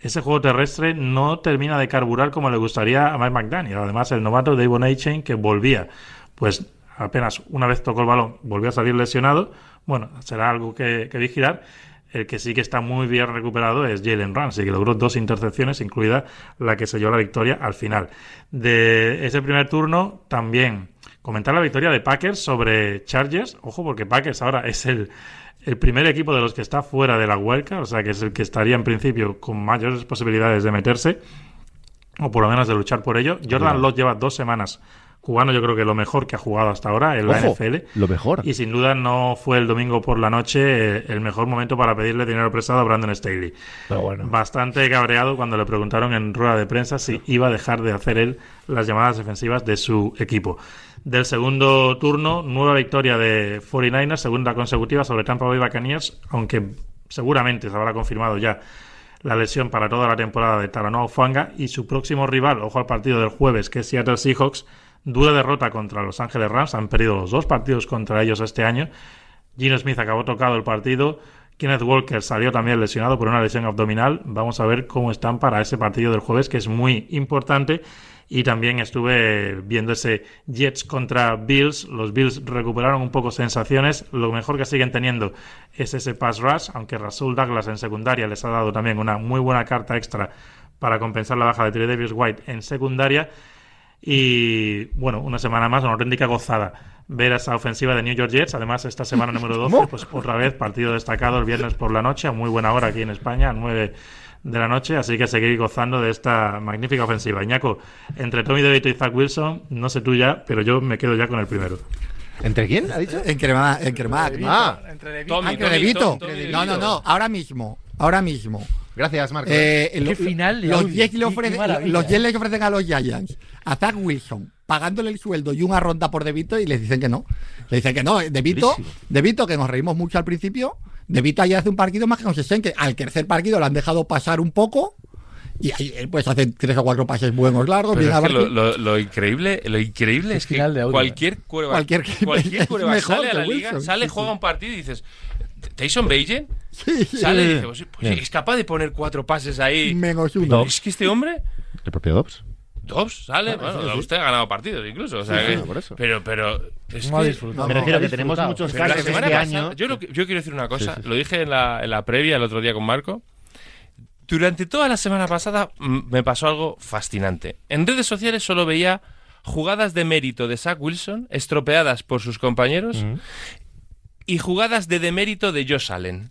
ese juego terrestre no termina de carburar como le gustaría a Mike McDaniel. Además, el novato Davon A-Chain, que volvía, pues apenas una vez tocó el balón, volvió a salir lesionado. Bueno, será algo que, que vigilar. El que sí que está muy bien recuperado es Jalen Ramsey, que logró dos intercepciones, incluida la que selló la victoria al final. De ese primer turno, también comentar la victoria de Packers sobre Chargers. Ojo, porque Packers ahora es el, el primer equipo de los que está fuera de la huelga, o sea que es el que estaría en principio con mayores posibilidades de meterse, o por lo menos de luchar por ello. Jordan Love lleva dos semanas jugando, yo creo que lo mejor que ha jugado hasta ahora en la Ojo, NFL. Lo mejor. Y sin duda no fue el domingo por la noche eh, el mejor momento para pedirle dinero prestado a Brandon Staley. Pero bueno. Bastante cabreado cuando le preguntaron en rueda de prensa si iba a dejar de hacer él las llamadas defensivas de su equipo. Del segundo turno, nueva victoria de 49ers, segunda consecutiva sobre Tampa Bay Buccaneers, aunque seguramente se habrá confirmado ya la lesión para toda la temporada de Talanoa Fanga y su próximo rival, ojo al partido del jueves, que es Seattle Seahawks, dura derrota contra Los Ángeles Rams, han perdido los dos partidos contra ellos este año. Gino Smith acabó tocado el partido, Kenneth Walker salió también lesionado por una lesión abdominal. Vamos a ver cómo están para ese partido del jueves, que es muy importante. Y también estuve viendo ese Jets contra Bills. Los Bills recuperaron un poco sensaciones. Lo mejor que siguen teniendo es ese pass rush, aunque Rasul Douglas en secundaria les ha dado también una muy buena carta extra para compensar la baja de Trey Davis White en secundaria. Y bueno, una semana más, una auténtica gozada ver esa ofensiva de New York Jets. Además, esta semana número 12, pues otra vez partido destacado el viernes por la noche, a muy buena hora aquí en España, a 9 de la noche. Así que seguir gozando de esta magnífica ofensiva. Iñaco, entre Tommy DeVito y Zach Wilson, no sé tú ya, pero yo me quedo ya con el primero. ¿Entre quién ha dicho? En Crema, en Cremac, ¿no? Ah, Entre Tommy, Ah, que Tommy, De Vito. Tom- Tommy De No, no, no. Ahora mismo. Ahora mismo. Gracias, Marco. Eh, lo- final de los audio. Jets le Qué- qué ofrecen, los Jets le ofrecen a los Giants a Zach Wilson pagándole el sueldo y una ronda por De Vito y les dicen que no. Le dicen que no. De Vito, Durísimo. De Vito, que nos reímos mucho al principio, De Vito ayer hace un partido más que consistente. Al tercer partido lo han dejado pasar un poco y ahí él pues hace tres o cuatro pases buenos largos. Pero bien es que lo, abarque- lo- lo increíble, lo increíble es que final de audio, cualquier cuerva, Cualquier- cualquier mejor sale a que la liga, sale, sí, juega sí. un partido y dices, Tyson Bajan Sí, sí. sale y dice, pues, pues, es capaz de poner cuatro pases ahí. Menos uno. Pero es que este hombre, el propio Dobbs. Dobbs, sale, bueno, usted ha ganado partidos incluso, o sea Sí, que- sí, por eso. pero, pero es No ha que- disfrutado. Me No, refiero ha que tenemos muchos casos este pasada- año. yo, lo yo quiero decir una cosa, Sí, sí. lo dije en la, en la previa el otro día con Marco. Durante toda la semana pasada mm, me pasó algo fascinante. En redes sociales solo veía jugadas de mérito de Zach Wilson estropeadas por sus compañeros y jugadas de demérito de Josh Allen.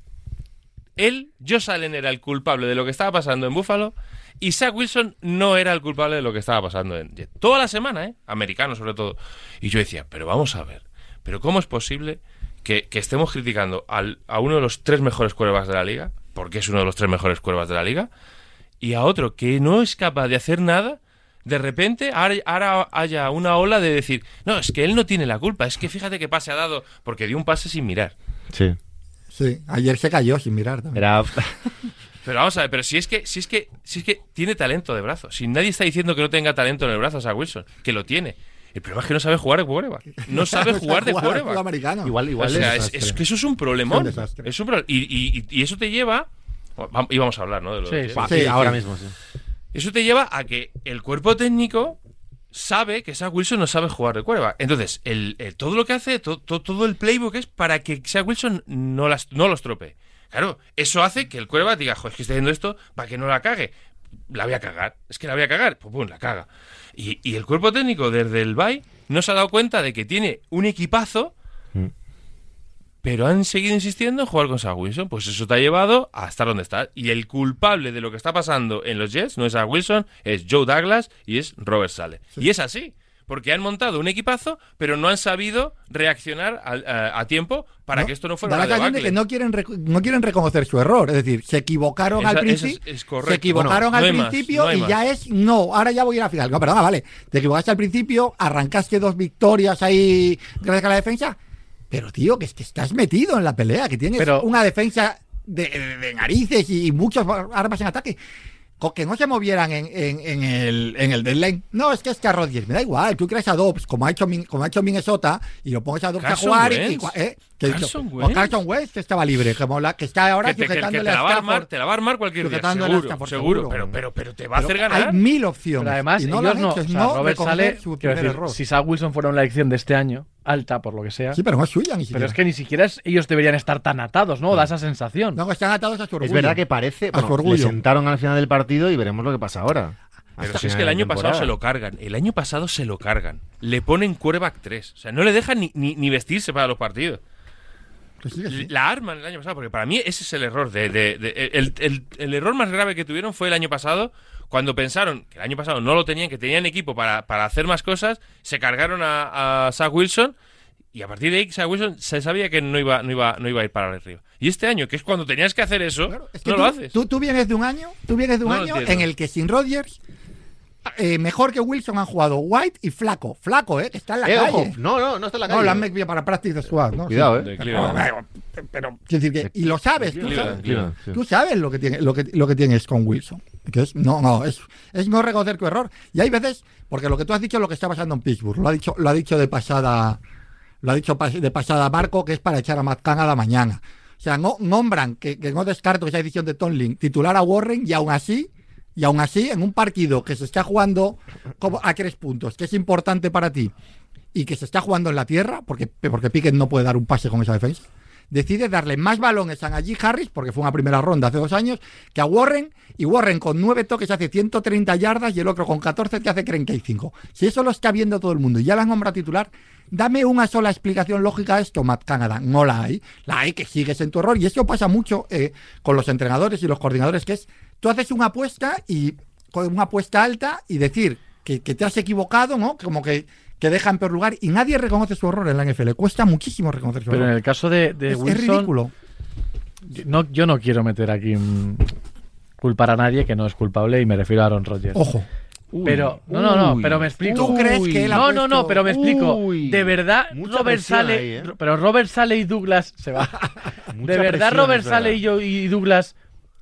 Él, Josh Allen, era el culpable de lo que estaba pasando en Buffalo y Zach Wilson no era el culpable de lo que estaba pasando en. Toda la semana, ¿eh? Americano sobre todo. Y yo decía, pero vamos a ver, pero ¿cómo es posible que, estemos criticando a uno de los tres mejores cuervas de la liga, porque es uno de los tres mejores cuervas de la liga, y a otro que no es capaz de hacer nada? De repente ahora, haya una ola de decir, no, es que él no tiene la culpa, es que fíjate qué pase ha dado, porque dio un pase sin mirar. Sí. Sí, ayer se cayó sin mirar también. Era. Pero vamos a ver, pero si es que, si es que, si es que tiene talento de brazo. Si nadie está diciendo que no tenga talento en el brazo, a Wilson, que lo tiene. El problema es que no sabe jugar de quarterback. No sabe jugar de quarterback. americano. Igual, O igual sea, es. es, es que eso es un problemón. Es un desastre. Es un pro- y, y- y eso te lleva. Y vamos a hablar, ¿no? De los Sí, sí. Sí, ahora sí. mismo, sí. Eso te lleva a que el cuerpo técnico sabe que Zach Wilson no sabe jugar de quarterback. Entonces, el, todo lo que hace, to- to- todo el playbook es para que Zach Wilson no, las, no los trope. Claro, eso hace que el quarterback diga, joder, es que estoy haciendo esto para que no la cague. La voy a cagar. Es que la voy a cagar. Pues pum, la caga. Y, y el cuerpo técnico desde el bye no se ha dado cuenta de que tiene un equipazo pero han seguido insistiendo en jugar con Zach Wilson. Pues eso te ha llevado a estar donde estás. Y el culpable de lo que está pasando en los Jets no es Zach Wilson, es Joe Douglas y es Robert Sale. Y es así. Porque han montado un equipazo, pero no han sabido reaccionar al- a, a tiempo para ¿no? que esto no fuera Da una la sensación de que no quieren, no quieren reconocer su error. Es decir, se equivocaron Esa- al es- principio. es correcto. se equivocaron Bueno, al más, principio no y más. ya es. No, ahora ya voy a ir a la final. No, perdona, vale. Te equivocaste al principio, arrancaste dos victorias ahí gracias a la defensa. Pero, tío, que que estás metido en la pelea, que tienes Pero- una defensa de, de- de narices y muchas armas en ataque. Con que no se movieran en, en- en el, en el deadline. No, es que es que a Rodgers, me da igual. Tú creas a Dobbs, como ha hecho, como ha hecho Minnesota, y lo pones a Dobbs a jugar. y- y ¿eh? Que- Carson o Wentz. Carson Wentz, que estaba libre, como la, que está ahora que te, que- que te a la va a armar, te la va a armar cualquier día, seguro, Stafford, seguro, seguro. pero, pero, pero te va a hacer ganar. Hay mil opciones. Pero además, y no lo ellos han no. hecho, o es sea, no Robert sale. su quiero primer decir, error. si Zach Wilson fuera una elección de este año, alta por lo que sea. Sí, pero no es suya ni siquiera. pero es que ni siquiera es- ellos deberían estar tan atados, ¿no? Da esa sensación. No, están atados a su orgullo. Es verdad que parece. A Bueno, su orgullo. le sentaron al final del partido y veremos lo que pasa ahora. Pero si es que el año pasado se lo cargan. El año pasado se lo cargan. Le ponen quarterback 3. O sea, no le dejan ni, ni, ni vestirse para los partidos. Que sí, que sí. La arman el año pasado, porque para mí ese es el error. De, de- de- el, el- el error más grave que tuvieron fue el año pasado, cuando pensaron que el año pasado no lo tenían, que tenían equipo para, para hacer más cosas, se cargaron a, a Zach Wilson y a partir de ahí Zach Wilson se sabía que no iba, no iba, no iba a ir para arriba. Y este año, que es cuando tenías que hacer eso, Claro, es que no tú, lo haces. Tú, tú vienes de un año, tú vienes de un No año en el que sin Rodgers, eh, mejor que Wilson han jugado White y Flaco. Flaco, ¿eh? Que está en la Eh, calle. ojo, no, no, no está en la No, calle. lo han metido para practice squad, ¿no? Cuidado, eh. Pero, pero, quiero decir que, y lo sabes, tú sabes, tú sabes lo que tiene, lo que, lo que tienes con Wilson. Que es, no, no, es, es no reconocer tu error. Y hay veces, porque lo que tú has dicho es lo que está pasando en Pittsburgh, lo ha dicho, lo ha dicho de pasada, lo ha dicho de pasada Marco, que es para echar a Matt Canada mañana. O sea, no, nombran, que, que no descarto esa decisión de Tomlin, titular a Warren y aún así, y aún así, en un partido que se está jugando a tres puntos, que es importante para ti, y que se está jugando en la tierra, porque, porque Pickett no puede dar un pase con esa defensa, decide darle más balones a Najee Harris, porque fue una primera ronda hace dos años, que a Warren, y Warren con nueve toques hace 130 yardas y el otro con 14 que hace 35. Si eso lo está viendo todo el mundo y ya la nombra titular, dame una sola explicación lógica a esto, Matt Canada. No la hay. La hay que sigues en tu error. Y eso pasa mucho eh, con los entrenadores y los coordinadores, que es, tú haces una apuesta y con una apuesta alta y decir que, que te has equivocado, ¿no? Como que, que deja en peor lugar y nadie reconoce su error en la NFL. Cuesta muchísimo reconocer su Pero en error. el caso de, de es, es Wilson, ridículo. yo no, yo no quiero meter aquí mm, culpar a nadie que no es culpable y me refiero a Aaron Rodgers. Ojo. Pero, no, no, no, Uy. pero me explico. ¿Tú crees que él ha No, no, no, pero me explico. Uy. de verdad, Robert Sale. ahí, ¿eh? Pero Robert Sale y Douglas se va. De verdad, presión, Robert es. Sale y, yo, y Douglas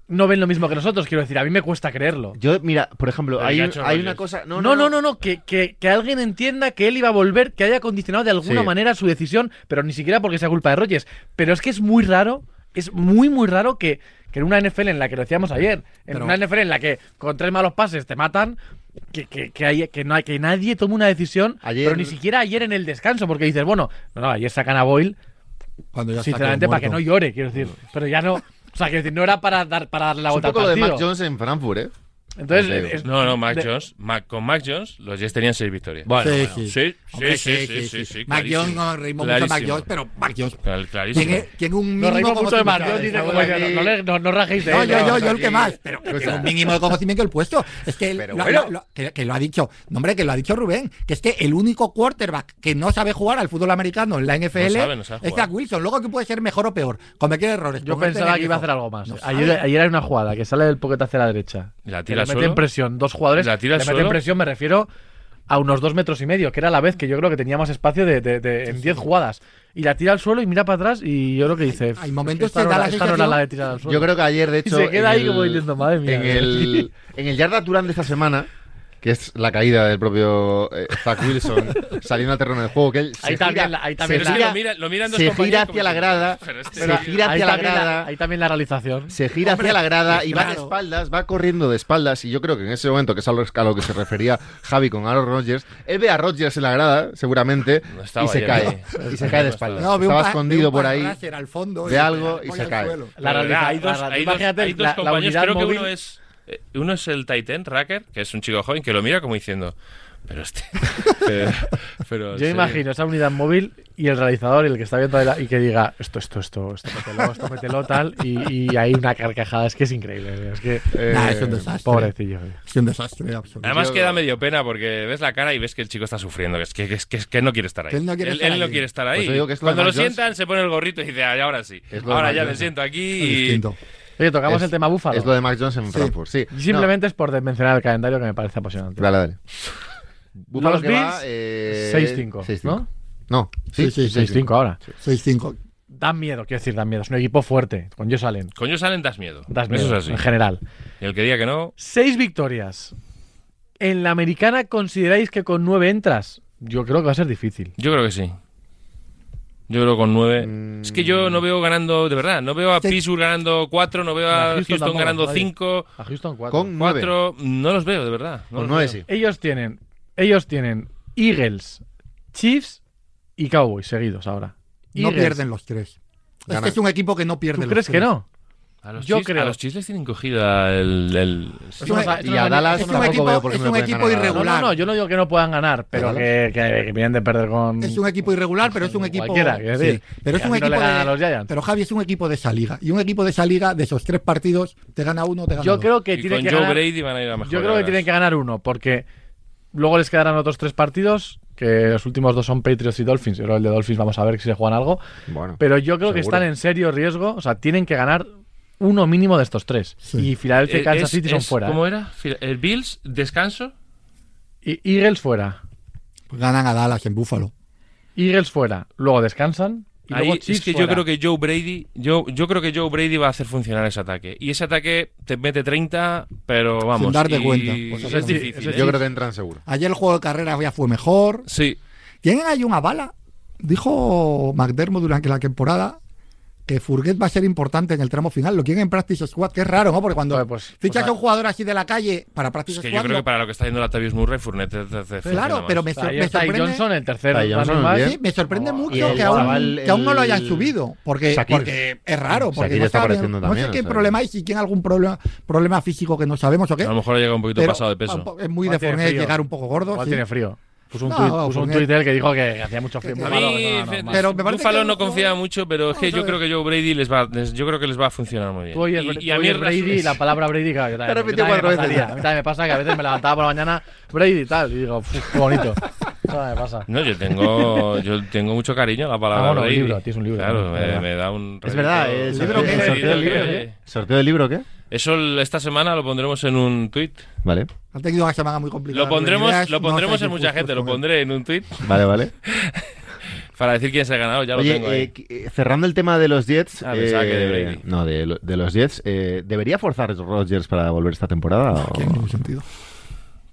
no ven lo mismo que nosotros. Quiero decir, a mí me cuesta creerlo. Yo, mira, por ejemplo, hay, un- hay una cosa. No, No, no, no, no, que, que, que alguien entienda que él iba a volver, que haya condicionado de alguna Sí. manera su decisión, pero ni siquiera porque sea culpa de Rogers. Pero es que es muy raro, es muy, muy raro que, que en una NFL en la que lo decíamos ayer, en Pero- una NFL en la que con tres malos pases te matan, que, que, que, hay- que, no hay, que nadie tome una decisión, Ayer- pero ni siquiera ayer en el descanso, porque dices, bueno, no, no, ayer sacan a Boyle, Cuando ya está sinceramente, para que no llore, quiero decir. Pero ya no. O sea, decir, no era para, dar, para darle la Es un vuelta al poco lo de. Mac Jones en Frankfurt, ¿eh? Entonces, No, no, Mac de- Jones. Mac- con Mac Jones, los Jets tenían seis victorias. Bueno, Sí, bueno. sí. Sí, Hombre, sí, sí, sí, sí, sí, Mac. Jones, no reímos mucho de Mac. Jones, pero Mac Jones. Clarísimo. Tiene, tiene un mínimo Nos reímos mucho de Mac Jones, no, le- no, no rajéis de No, él, yo, no. yo, yo el que más, pero tiene un mínimo de conocimiento del puesto. Es que, él- Pero lo, bueno. lo- lo- que, que lo ha dicho, no, hombre, que lo ha dicho Rubén, que es que el único quarterback que no sabe jugar al fútbol americano en la NFL es. Zach Wilson. Luego que puede ser mejor o peor, cometer errores. Yo pensaba que iba a hacer algo más. Ayer, hay una jugada que sale del pocket hacia la derecha. ¿Y la tira suelo? en presión dos jugadores. ¿Y la tira le mete en suelo? presión, me refiero a unos dos metros y medio, que era la vez que yo creo que tenía más espacio de, de- de- en 10 jugadas. Y la tira al suelo y mira para atrás y yo creo que dice. hay momentos esta que no era- la esta no era la de tirar al suelo. Yo creo que ayer, de Y hecho. se queda ahí como diciendo, madre mía. En el, en el Yarda Durán de esta semana, que es la caída del propio eh, Zach Wilson saliendo al terreno del juego, que él se también gira, la- ahí también gira- lo, mira, lo miran dos se compañeros gira hacia la grada, "Pero este- se gira hacia la grada, ahí también la realización. se gira Hombre, hacia la grada y va de espaldas, va corriendo de espaldas. Y yo creo que en ese momento, que es a lo, a lo que se refería Javi con Aaron Rodgers, él ve a Rodgers en la grada, seguramente, No y se ayer, cae. ¿no? Y se cae de espaldas. No, ve un Estaba escondido un por ahí. al fondo ve y algo y se cae. La la- imagínate la- la compañeros, unidad creo que uno es uno es el Titan Racker, que es un chico joven que lo mira como diciendo, pero este pero, pero Yo me sí. imagino esa unidad móvil y el realizador y el que está viendo la- y que diga esto, esto, esto, esto, mételo, esto, mételo, tal. Y, y hay una carcajada. Es que es increíble. Es que. Eh, Nah, es un desastre. Pobrecillo. Es un desastre absoluto. Además Yo- que da medio pena porque ves la cara y ves que el chico está sufriendo, que es que, que, es- que, es que él no quiere estar ahí. Él no quiere estar él no ahí. quiere estar Pues ahí. yo digo que es lo de Cuando lo Jones. sientan se pone el gorrito y dice, "Ay, ahora sí. Ahora ya me siento aquí Es y... Oye, tocamos Es- el tema Búfalo. Es lo de Mac Jones en Frankfurt, sí. Y simplemente es por mencionar el calendario que me parece apasionante. Dale, dale. Búfalo Los que va, Bills, eh, 6-5, 6-5. ¿no? No, sí, Sí, sí, 6-5 ahora. 6-5. Dan miedo, quiero decir, dan miedo. Es un equipo fuerte. Con Josh Allen. Coño salen, das miedo. Das miedo, Eso es así. en general. Y el que diga que no, Seis victorias. ¿En la americana consideráis que con nueve entras? Yo creo que va a ser difícil. yo creo que sí. Yo creo con nueve. Mm. Es que yo no veo ganando, de verdad, no veo a Sí. Pittsburgh ganando cuatro, no veo A a Houston Houston, tampoco, ganando cinco, A Houston 4. Con nueve. cuatro, no los veo, de verdad. no Con nueve veo. sí. Ellos tienen, ellos tienen Eagles, Chiefs y Cowboys seguidos ahora. No Eagles. pierden los tres. Es que un equipo que no pierde ¿Tú los crees que tres. no? A los Yo creo. A los Chiefs les tienen cogida el... el- Es un- Y a Dallas es un tampoco equipo- veo por qué es un equipo irregular. no, no, yo no digo que no puedan ganar, pero que, que- que vienen de perder con. Es un equipo irregular, pero es un equipo. Cualquiera, quiero decir. Sí, pero es Que un equipo le ganan de. a los Giants. Pero Javi es un equipo de esa liga. Y un equipo de esa liga, de esos tres partidos, te gana uno, te gana Yo dos. creo que y tienen con que Joe ganar. Brady van a ir a mejor. Yo creo que tienen que ganar uno, porque luego les quedarán otros tres partidos, que los últimos dos son Patriots y Dolphins. Yo creo que el de Dolphins vamos a ver si se juegan algo. Bueno, Pero yo creo que están en serio riesgo, o sea, tienen que ganar uno mínimo de estos tres. Sí. Y Filadelfia y Eh, Kansas es- City son es- fuera. ¿Cómo ¿eh? era? El Bills, descanso. Y Eagles fuera. Pues ganan a Dallas en Búfalo. Eagles fuera. Luego descansan. Y Ahí luego es que yo creo que Joe Brady, yo, yo creo que Joe Brady va a hacer funcionar ese ataque. Y ese ataque te mete 30, pero vamos. darte y- cuenta. Pues es sí, difícil. ¿eh? yo creo que entran seguro. Ayer el juego de carrera ya fue mejor. Sí. Tienen ahí una bala. Dijo McDermott durante la temporada que Furguet va a ser importante en el tramo final. Lo quieren en Practice Squad, que es raro, ¿no? Porque cuando pues- fichas pues a un jugador así de la calle para Practice Es que Squad. yo creo que para lo que está haciendo la Tavius Murray, te- te funciona Claro, pero me, sor- sorprende. Johnson, el tercer Ty Johnson. Sí, me sorprende Oh, mucho que, aún, chaval, que aún no lo el- hayan subido. Porque, es raro. Porque Shakir no, está saben- apareciendo no también, sé qué o sea. problema hay, si tiene algún problema, problema físico que no sabemos o qué. A lo mejor ha llegado un poquito pero pasado de peso. Es muy de frío. llegar un poco gordo. Tiene frío. Puso un No, tuit, puso un Fournette- tuit él que dijo que hacía mucho frío. A mí, no, Pero me parece Buffalo que- no confía mucho, pero es que yo creo que Joe Brady les va, les- yo creo que les va a funcionar muy bien. Tú oyes, y, a mí Brady la palabra Brady, claro, yo también, repetido yo también cuatro me pasaría. A mí también me pasa que a veces me levantaba por la mañana Brady y tal, y digo, "Uf, qué bonito. Eso me pasa. No, yo tengo, yo tengo mucho cariño a la palabra Ah, bueno, un libro, tienes un libro, Claro, ¿no? me, da un. Es verdad, rédito- el sorteo, qué? sorteo del que- libro, ¿qué? ¿Sorteo del libro qué? Eso el- esta semana lo pondremos en un tweet. Vale, Han tenido una semana muy complicada. Lo pondremos, Ideas, lo no pondremos en mucha gente, lo pondré en un tweet vale, vale. para decir quién se ha ganado, ya lo tengo ahí. eh, eh, cerrando el tema de los Jets. Ah, pensaba que de eh, Brady. no, de, lo- de los Jets. eh, ¿Debería forzar Rodgers para volver esta temporada? o- Tiene ningún sentido.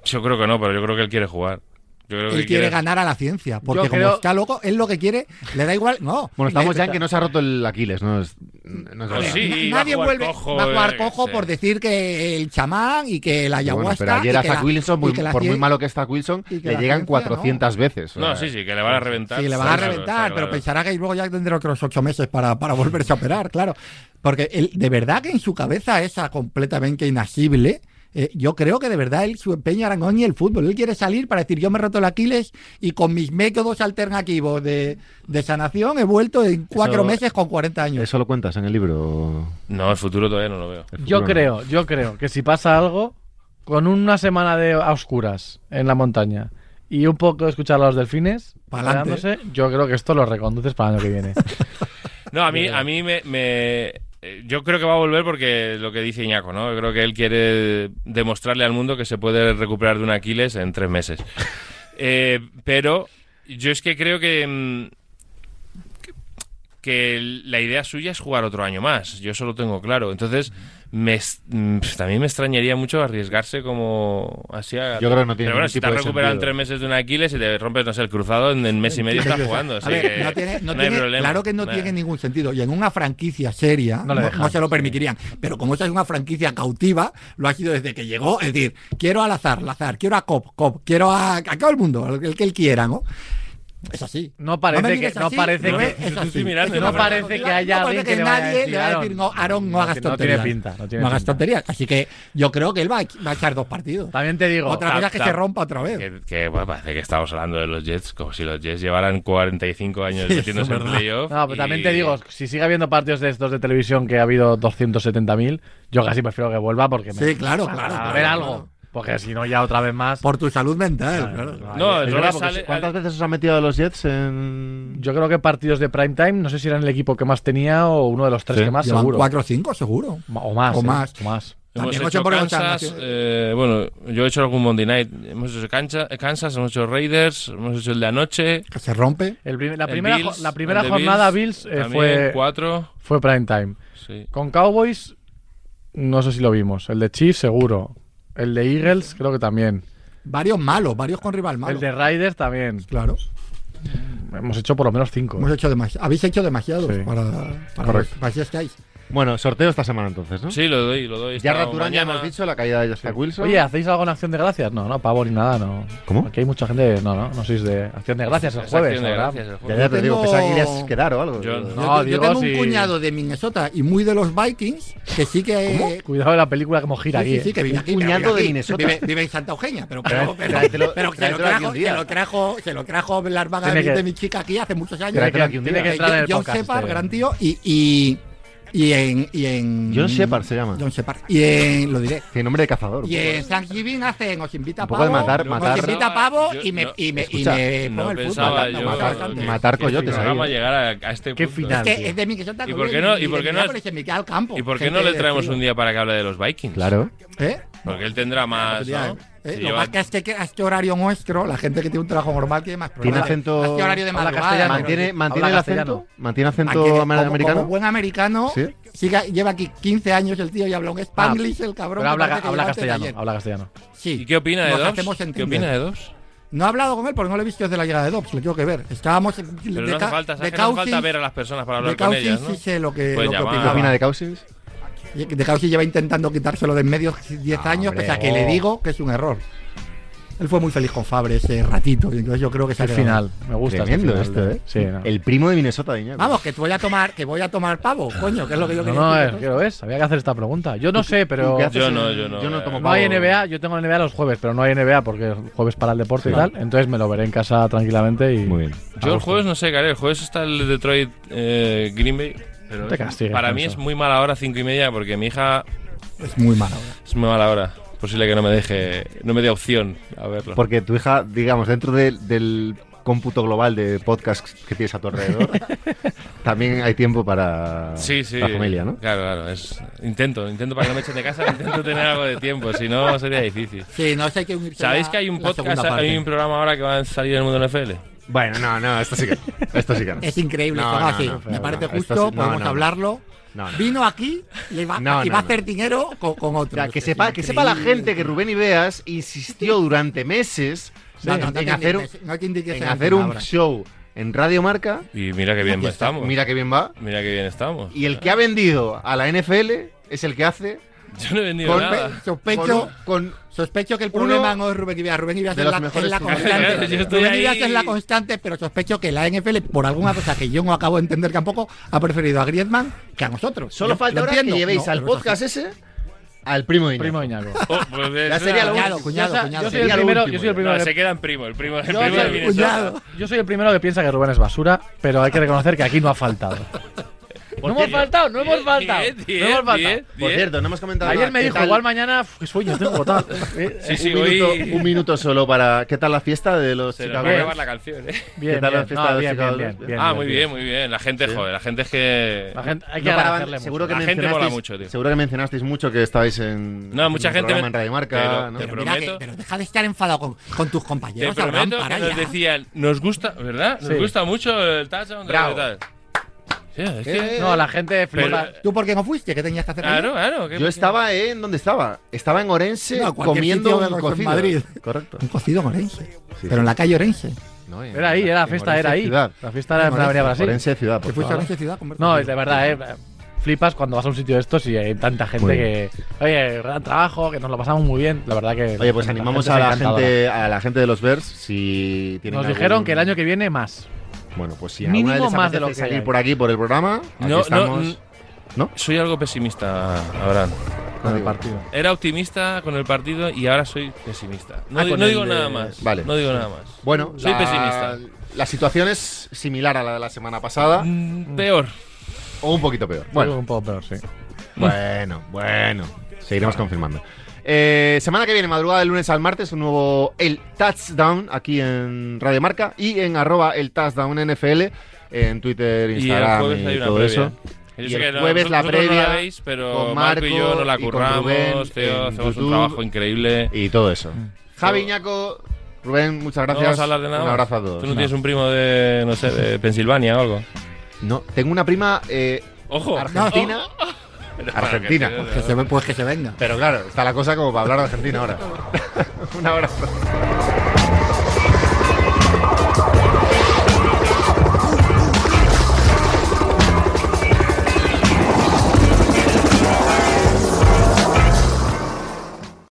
Yo creo que no, pero yo creo que él quiere jugar. Yo creo Él que quiere ganar a la ciencia, porque Yo como creo- está loco, él lo que quiere, le da igual. No. Bueno, estamos ya en que no se ha roto el Aquiles, ¿no? Es- no es Pues sí, Nadie jugar vuelve cojo, va a jugar eh, cojo por decir que el chamán y que la Pero bueno, ayahuasca. pero ayer y a que Zach la- Wilson, muy- por muy malo que está Wilson, le llegan ciencia, 400 veces. No, sí, sí, que le van a reventar. Sí, le van a claro, reventar, pero claro. pensará que luego ya tendrá otros ocho meses para, para volverse a operar, claro. Porque él, de verdad que en su cabeza esa completamente inasible. Eh, yo creo que de verdad él su empeño Arangón y el fútbol. Él quiere salir para decir yo me he roto el Aquiles y con mis métodos alternativos de, de sanación he vuelto en cuatro Eso- meses con 40 años. ¿Eso lo cuentas en el libro? No, el futuro todavía no lo veo. Yo no. creo, yo creo que si pasa algo, con una semana de a oscuras en la montaña y un poco de escuchar a los delfines, yo creo que esto lo reconduces para el año que viene. No, a mí, a mí me, me- Yo creo que va a volver porque lo que dice Iñaco, ¿no? Yo creo que él quiere demostrarle al mundo que se puede recuperar de un Aquiles en tres meses. Eh, pero yo es que creo que. Que la idea suya es jugar otro año más. Yo eso lo tengo claro. Entonces, me, mm, pf, también me extrañaría mucho arriesgarse como así a... Yo creo que no tiene Pero bueno, si te has recuperado en tres meses de un Aquiles y te rompes, no sé, el cruzado, en, en mes y medio estás jugando. Así A ver, que no tiene, no hay tiene- problema. claro que no Nah. tiene ningún sentido. Y en una franquicia seria No se lo permitirían. Pero como esa es una franquicia cautiva, lo ha sido desde que llegó. Es decir, quiero al azar, al azar, quiero a Cop, Cop, quiero a, a todo el mundo, el, el que él quiera, ¿no? Es así. No parece que- no así, parece ¿no que- no parece que haya no alguien que le vaya a nadie decir, le va a decir, no, Aaron, no, hagas tiene- no tonterías. tiene pinta, no tiene No hagas pinta. tonterías. Así que yo creo que él va a, va a echar dos partidos. También te digo, Otra cosa es que se rompa otra vez. Que, que, bueno, parece que estamos hablando de los Jets como si los Jets llevaran 45 años Sí, metiéndose en playoff. No, pero y- también te digo, si sigue habiendo partidos de estos de televisión que ha habido 270.000, yo casi prefiero que vuelva porque me, Sí, claro, claro, ver claro, algo. Porque si no, ya otra vez más. Por tu salud mental, claro. No, Es verdad, sale- ¿Cuántas veces os han metido a los Jets en...? Yo creo que partidos de prime time, no sé si eran el equipo que más tenía o uno de los tres Sí. que más, Llevan seguro. cuatro o cinco, seguro. O más. O eh, más. o más. Hemos hecho Kansas, eh, bueno, yo he hecho algún Monday Night. Hemos hecho Cancha- Kansas, hemos hecho Raiders, hemos hecho el de anoche. Que se rompe. El la el primera, Bills, jo- la primera el jornada Bills, eh, fue, cuatro. fue prime time. Sí. Con Cowboys, no sé si lo vimos. El de Chiefs, seguro. El de Eagles, creo que también. Varios malos, varios con rival malo. El de Raiders también. Claro. Hemos hecho por lo menos cinco. Hemos hecho demasiado. Habéis hecho demasiados Sí. para, para, Correcto. estáis. Bueno, sorteo esta semana entonces, ¿no? Sí, lo doy, lo doy. Ya Raturán ya hemos dicho, la caída de Zach Wilson. Oye, ¿hacéis algo en Acción de Gracias? No, no, pavo ni nada, no. ¿Cómo? Aquí hay mucha gente. No, no, no sois de Acción de Gracias el Es jueves. acción de ¿verdad? gracias el ya, jueves. ya te Yo digo, tengo- pensaba que querías quedar o algo. Yo- Yo, No, yo digo tengo un cuñado de Minnesota y muy de los Vikings que sí que. Cuidado de la película como gira Sí, aquí. sí, sí, eh. que vive aquí. Cuñado de aquí. Minnesota. Vive, vive en Santa Eugenia, pero, pero, pero, lo trajo, se lo trajo, lo trajo las vagas que- de mi chica aquí hace muchos años. Tiene día. que entrar en el John podcast, Shepard, este. gran tío, y, y, y en, y en. John Shepard se llama. John Shepard. Y en. Lo diré. Tiene nombre de cazador. Y en Thanksgiving hacen, os invita a Un poco pavo. de matar- os matar- invita a pavo y me, no, y me, y me No pongo el fútbol. pensaba me yo matar- bastante. matar que coyotes ahí, programa eh. llegara a, a este Qué punto. final. Es que es de. ¿Y que por qué no- en- y por qué no- en mitad del campo. ¿Y por qué no le traemos un día para que hable de los Vikings? Claro. ¿Eh? Porque él tendrá más, Ya, ¿no? ¿eh? Si Lo lleva- más que es que que a este horario nuestro, la gente que tiene un trabajo normal tiene más Tiene problemas. acento- A este horario de madrugada. ¿Mantiene, mantiene el acento? ¿Mantiene acento como- americano? Como buen americano, Sí. siga- lleva aquí 15 años el tío y habla un spanglish, el cabrón. Pero habla, que que habla de castellano, habla castellano. Sí. ¿Y qué opina de Nos hacemos ¿Qué opina de Dobbs? No he hablado con él porque no lo he visto desde la llegada de Dobbs, le tengo que ver. Estábamos en- Pero de, no hace falta, de ¿sabes que no hace falta ver a las personas para de hablar con Cousins ellas, ¿no? sí sé lo que, Puedes lo que llamar. ¿Qué opina de Cousins? De Cousins lleva intentando quitárselo de en medio 10 Ah, años, hombre, pese a que oh. le digo que es un error. Él fue muy feliz con Fabre ese ratito, y entonces yo creo que se ha El final, me gusta. Tremendo final de- ¿eh? Sí, no. El primo de Minnesota de Iñaki. Vamos, que voy a tomar, que voy a tomar pavo, coño, que es lo que yo No, quería no, decir. es que lo ves. Había que hacer esta pregunta. Yo no sé, pero. ¿Tú qué haces Yo no, yo no, Yo no eh. tomo No hay. NBA, yo tengo NBA los jueves, pero no hay NBA porque es jueves para el deporte y tal. Entonces me lo veré en casa tranquilamente y. Muy bien. Yo el jueves no sé qué haré. El jueves está el Detroit eh, Green Bay. Pero No te es- castigues para mí eso. es muy mala hora, cinco y media, porque mi hija Es muy malo. es muy mala hora. posible que no me deje, no me dé opción a verlo. Porque tu hija, digamos, dentro de- del cómputo global de podcasts que tienes a tu alrededor, también hay tiempo para Sí, sí. la familia, ¿no? Claro, claro. Es, intento, intento para que no me echen de casa, intento tener algo de tiempo, si no sería difícil. Sí, no sé hay que unirse ¿Sabéis que hay un podcast, hay un programa ahora que va a salir en el mundo NFL? Bueno, no, no, esto sí que, esto sí que no. Es increíble, No, esto no, así. no, Me no, parece no, justo, sí- no, podemos no, no. hablarlo. No, no. Vino aquí y va, No, y no, va a no. hacer dinero con, con otros. Ya, que sepa, que sepa la gente que Rubén Ibeas insistió durante meses No, no, no en hacer, no en un show en Radio Marca. Y mira qué bien estamos. Mira que bien va. Mira qué bien estamos. Y el que ha vendido a la NFL es el que hace Yo no he vendido con, nada. Sospecho, con- con- sospecho que el Uno problema no es Rubén Ibeas. Rubén de es la, es la constante. Rubén. Ibeas es la constante, pero sospecho que la NFL, por alguna cosa que yo no acabo de entender tampoco, ha preferido a Griezmann que a nosotros. Solo Yo falta ahora que llevéis No, al podcast ese al primo de Iñaki. Primo Iñaco. Oh, pues Ya sería Cuñado, cuñado, cuñado. yo soy el primero, último yo soy el primero No, que- se queda en primo, el primo, el Yo primo soy el. Yo soy el primero que piensa que Rubén es basura, pero hay que reconocer que aquí no ha faltado. No hemos faltado, no hemos faltado. Bien, No hemos faltado. bien, Por bien. cierto, no hemos comentado Ayer nada. me ¿Qué dijo, tal? igual mañana, sueño tengo tal. Sí, sí, un, minuto, hoy un minuto solo para. ¿Qué tal la fiesta de los se Chicago va a acabar la canción, ¿eh? Bien, ¿Qué tal la bien, fiesta no, de bien, Chicago bien, bien, bien, ah, muy bien, muy bien. La gente, joder, la gente es que... La gente, hay que No paraban- seguro que La gente mencionasteis, mola mucho, tío. Seguro que mencionasteis mucho que estabais en. No, mucha gente en Radio Marca. te prometo. pero deja de estar enfadado con, tus Te compañeros. Abraham, prometo que nos decían, nos gusta, ¿verdad? Nos gusta mucho el touchdown Bravo. Tal. Sí, es Eh, que... No, la gente Pero- flipa. ¿Tú por qué no fuiste? ¿Qué tenías que hacer Claro, allí? claro. ¿qué- Yo estaba en. ¿Dónde estaba? Estaba en Orense No, comiendo un en. Madrid. Correcto. Un cocido en Orense. Sí, pero en la calle Orense. No, en- Era ahí, era la fiesta, era ahí. Ciudad. La fiesta era en la Orense, Avenida Brasil. Orense ciudad, ¿Te por fuiste a. Orense ciudad? No, de verdad, eh. Flipas cuando vas a un sitio de estos y hay tanta gente que. Oye, gran trabajo, que nos lo pasamos muy bien. La verdad que. Oye, pues animamos a la gente, a la gente de los Bears si tienen Nos algún- dijeron que el año que viene más. Bueno, pues si Mínimo alguna vez les más de lo que salir hay. por aquí por el programa, aquí No, no, estamos. n- ¿No? Soy algo pesimista, Abraham. Con el partido. Era optimista con el partido y ahora soy pesimista. No, Ah, di- no digo de- nada más. Vale. No digo nada más. Bueno, Soy la- pesimista. La situación es similar a la de la semana pasada Mm, Peor. o un poquito peor. Bueno, Bueno, un poco peor, sí. bueno, bueno. Seguiremos confirmando. Eh, semana que viene, madrugada del lunes al martes, un nuevo El Touchdown aquí en Radio Marca y en arroba el Touchdown NFL en Twitter, Y el Instagram y, hay una todo previa. eso. Yo Y sé el que no- jueves la vosotros no previa veis, pero con Marco y yo Marco nos la y con curramos, Rubén tío, hacemos un YouTube. trabajo increíble. Y todo eso. Mm. Javi Iñaco, Rubén, muchas No gracias. vamos a hablar de nada. Un abrazo a todos. Tú no tienes un primo de, no sé, de Pensilvania o algo. No, tengo una prima eh, Ojo. argentina. Argentina. Que se pues que se venga. Pero claro, está la cosa como para hablar de Argentina ahora. un abrazo.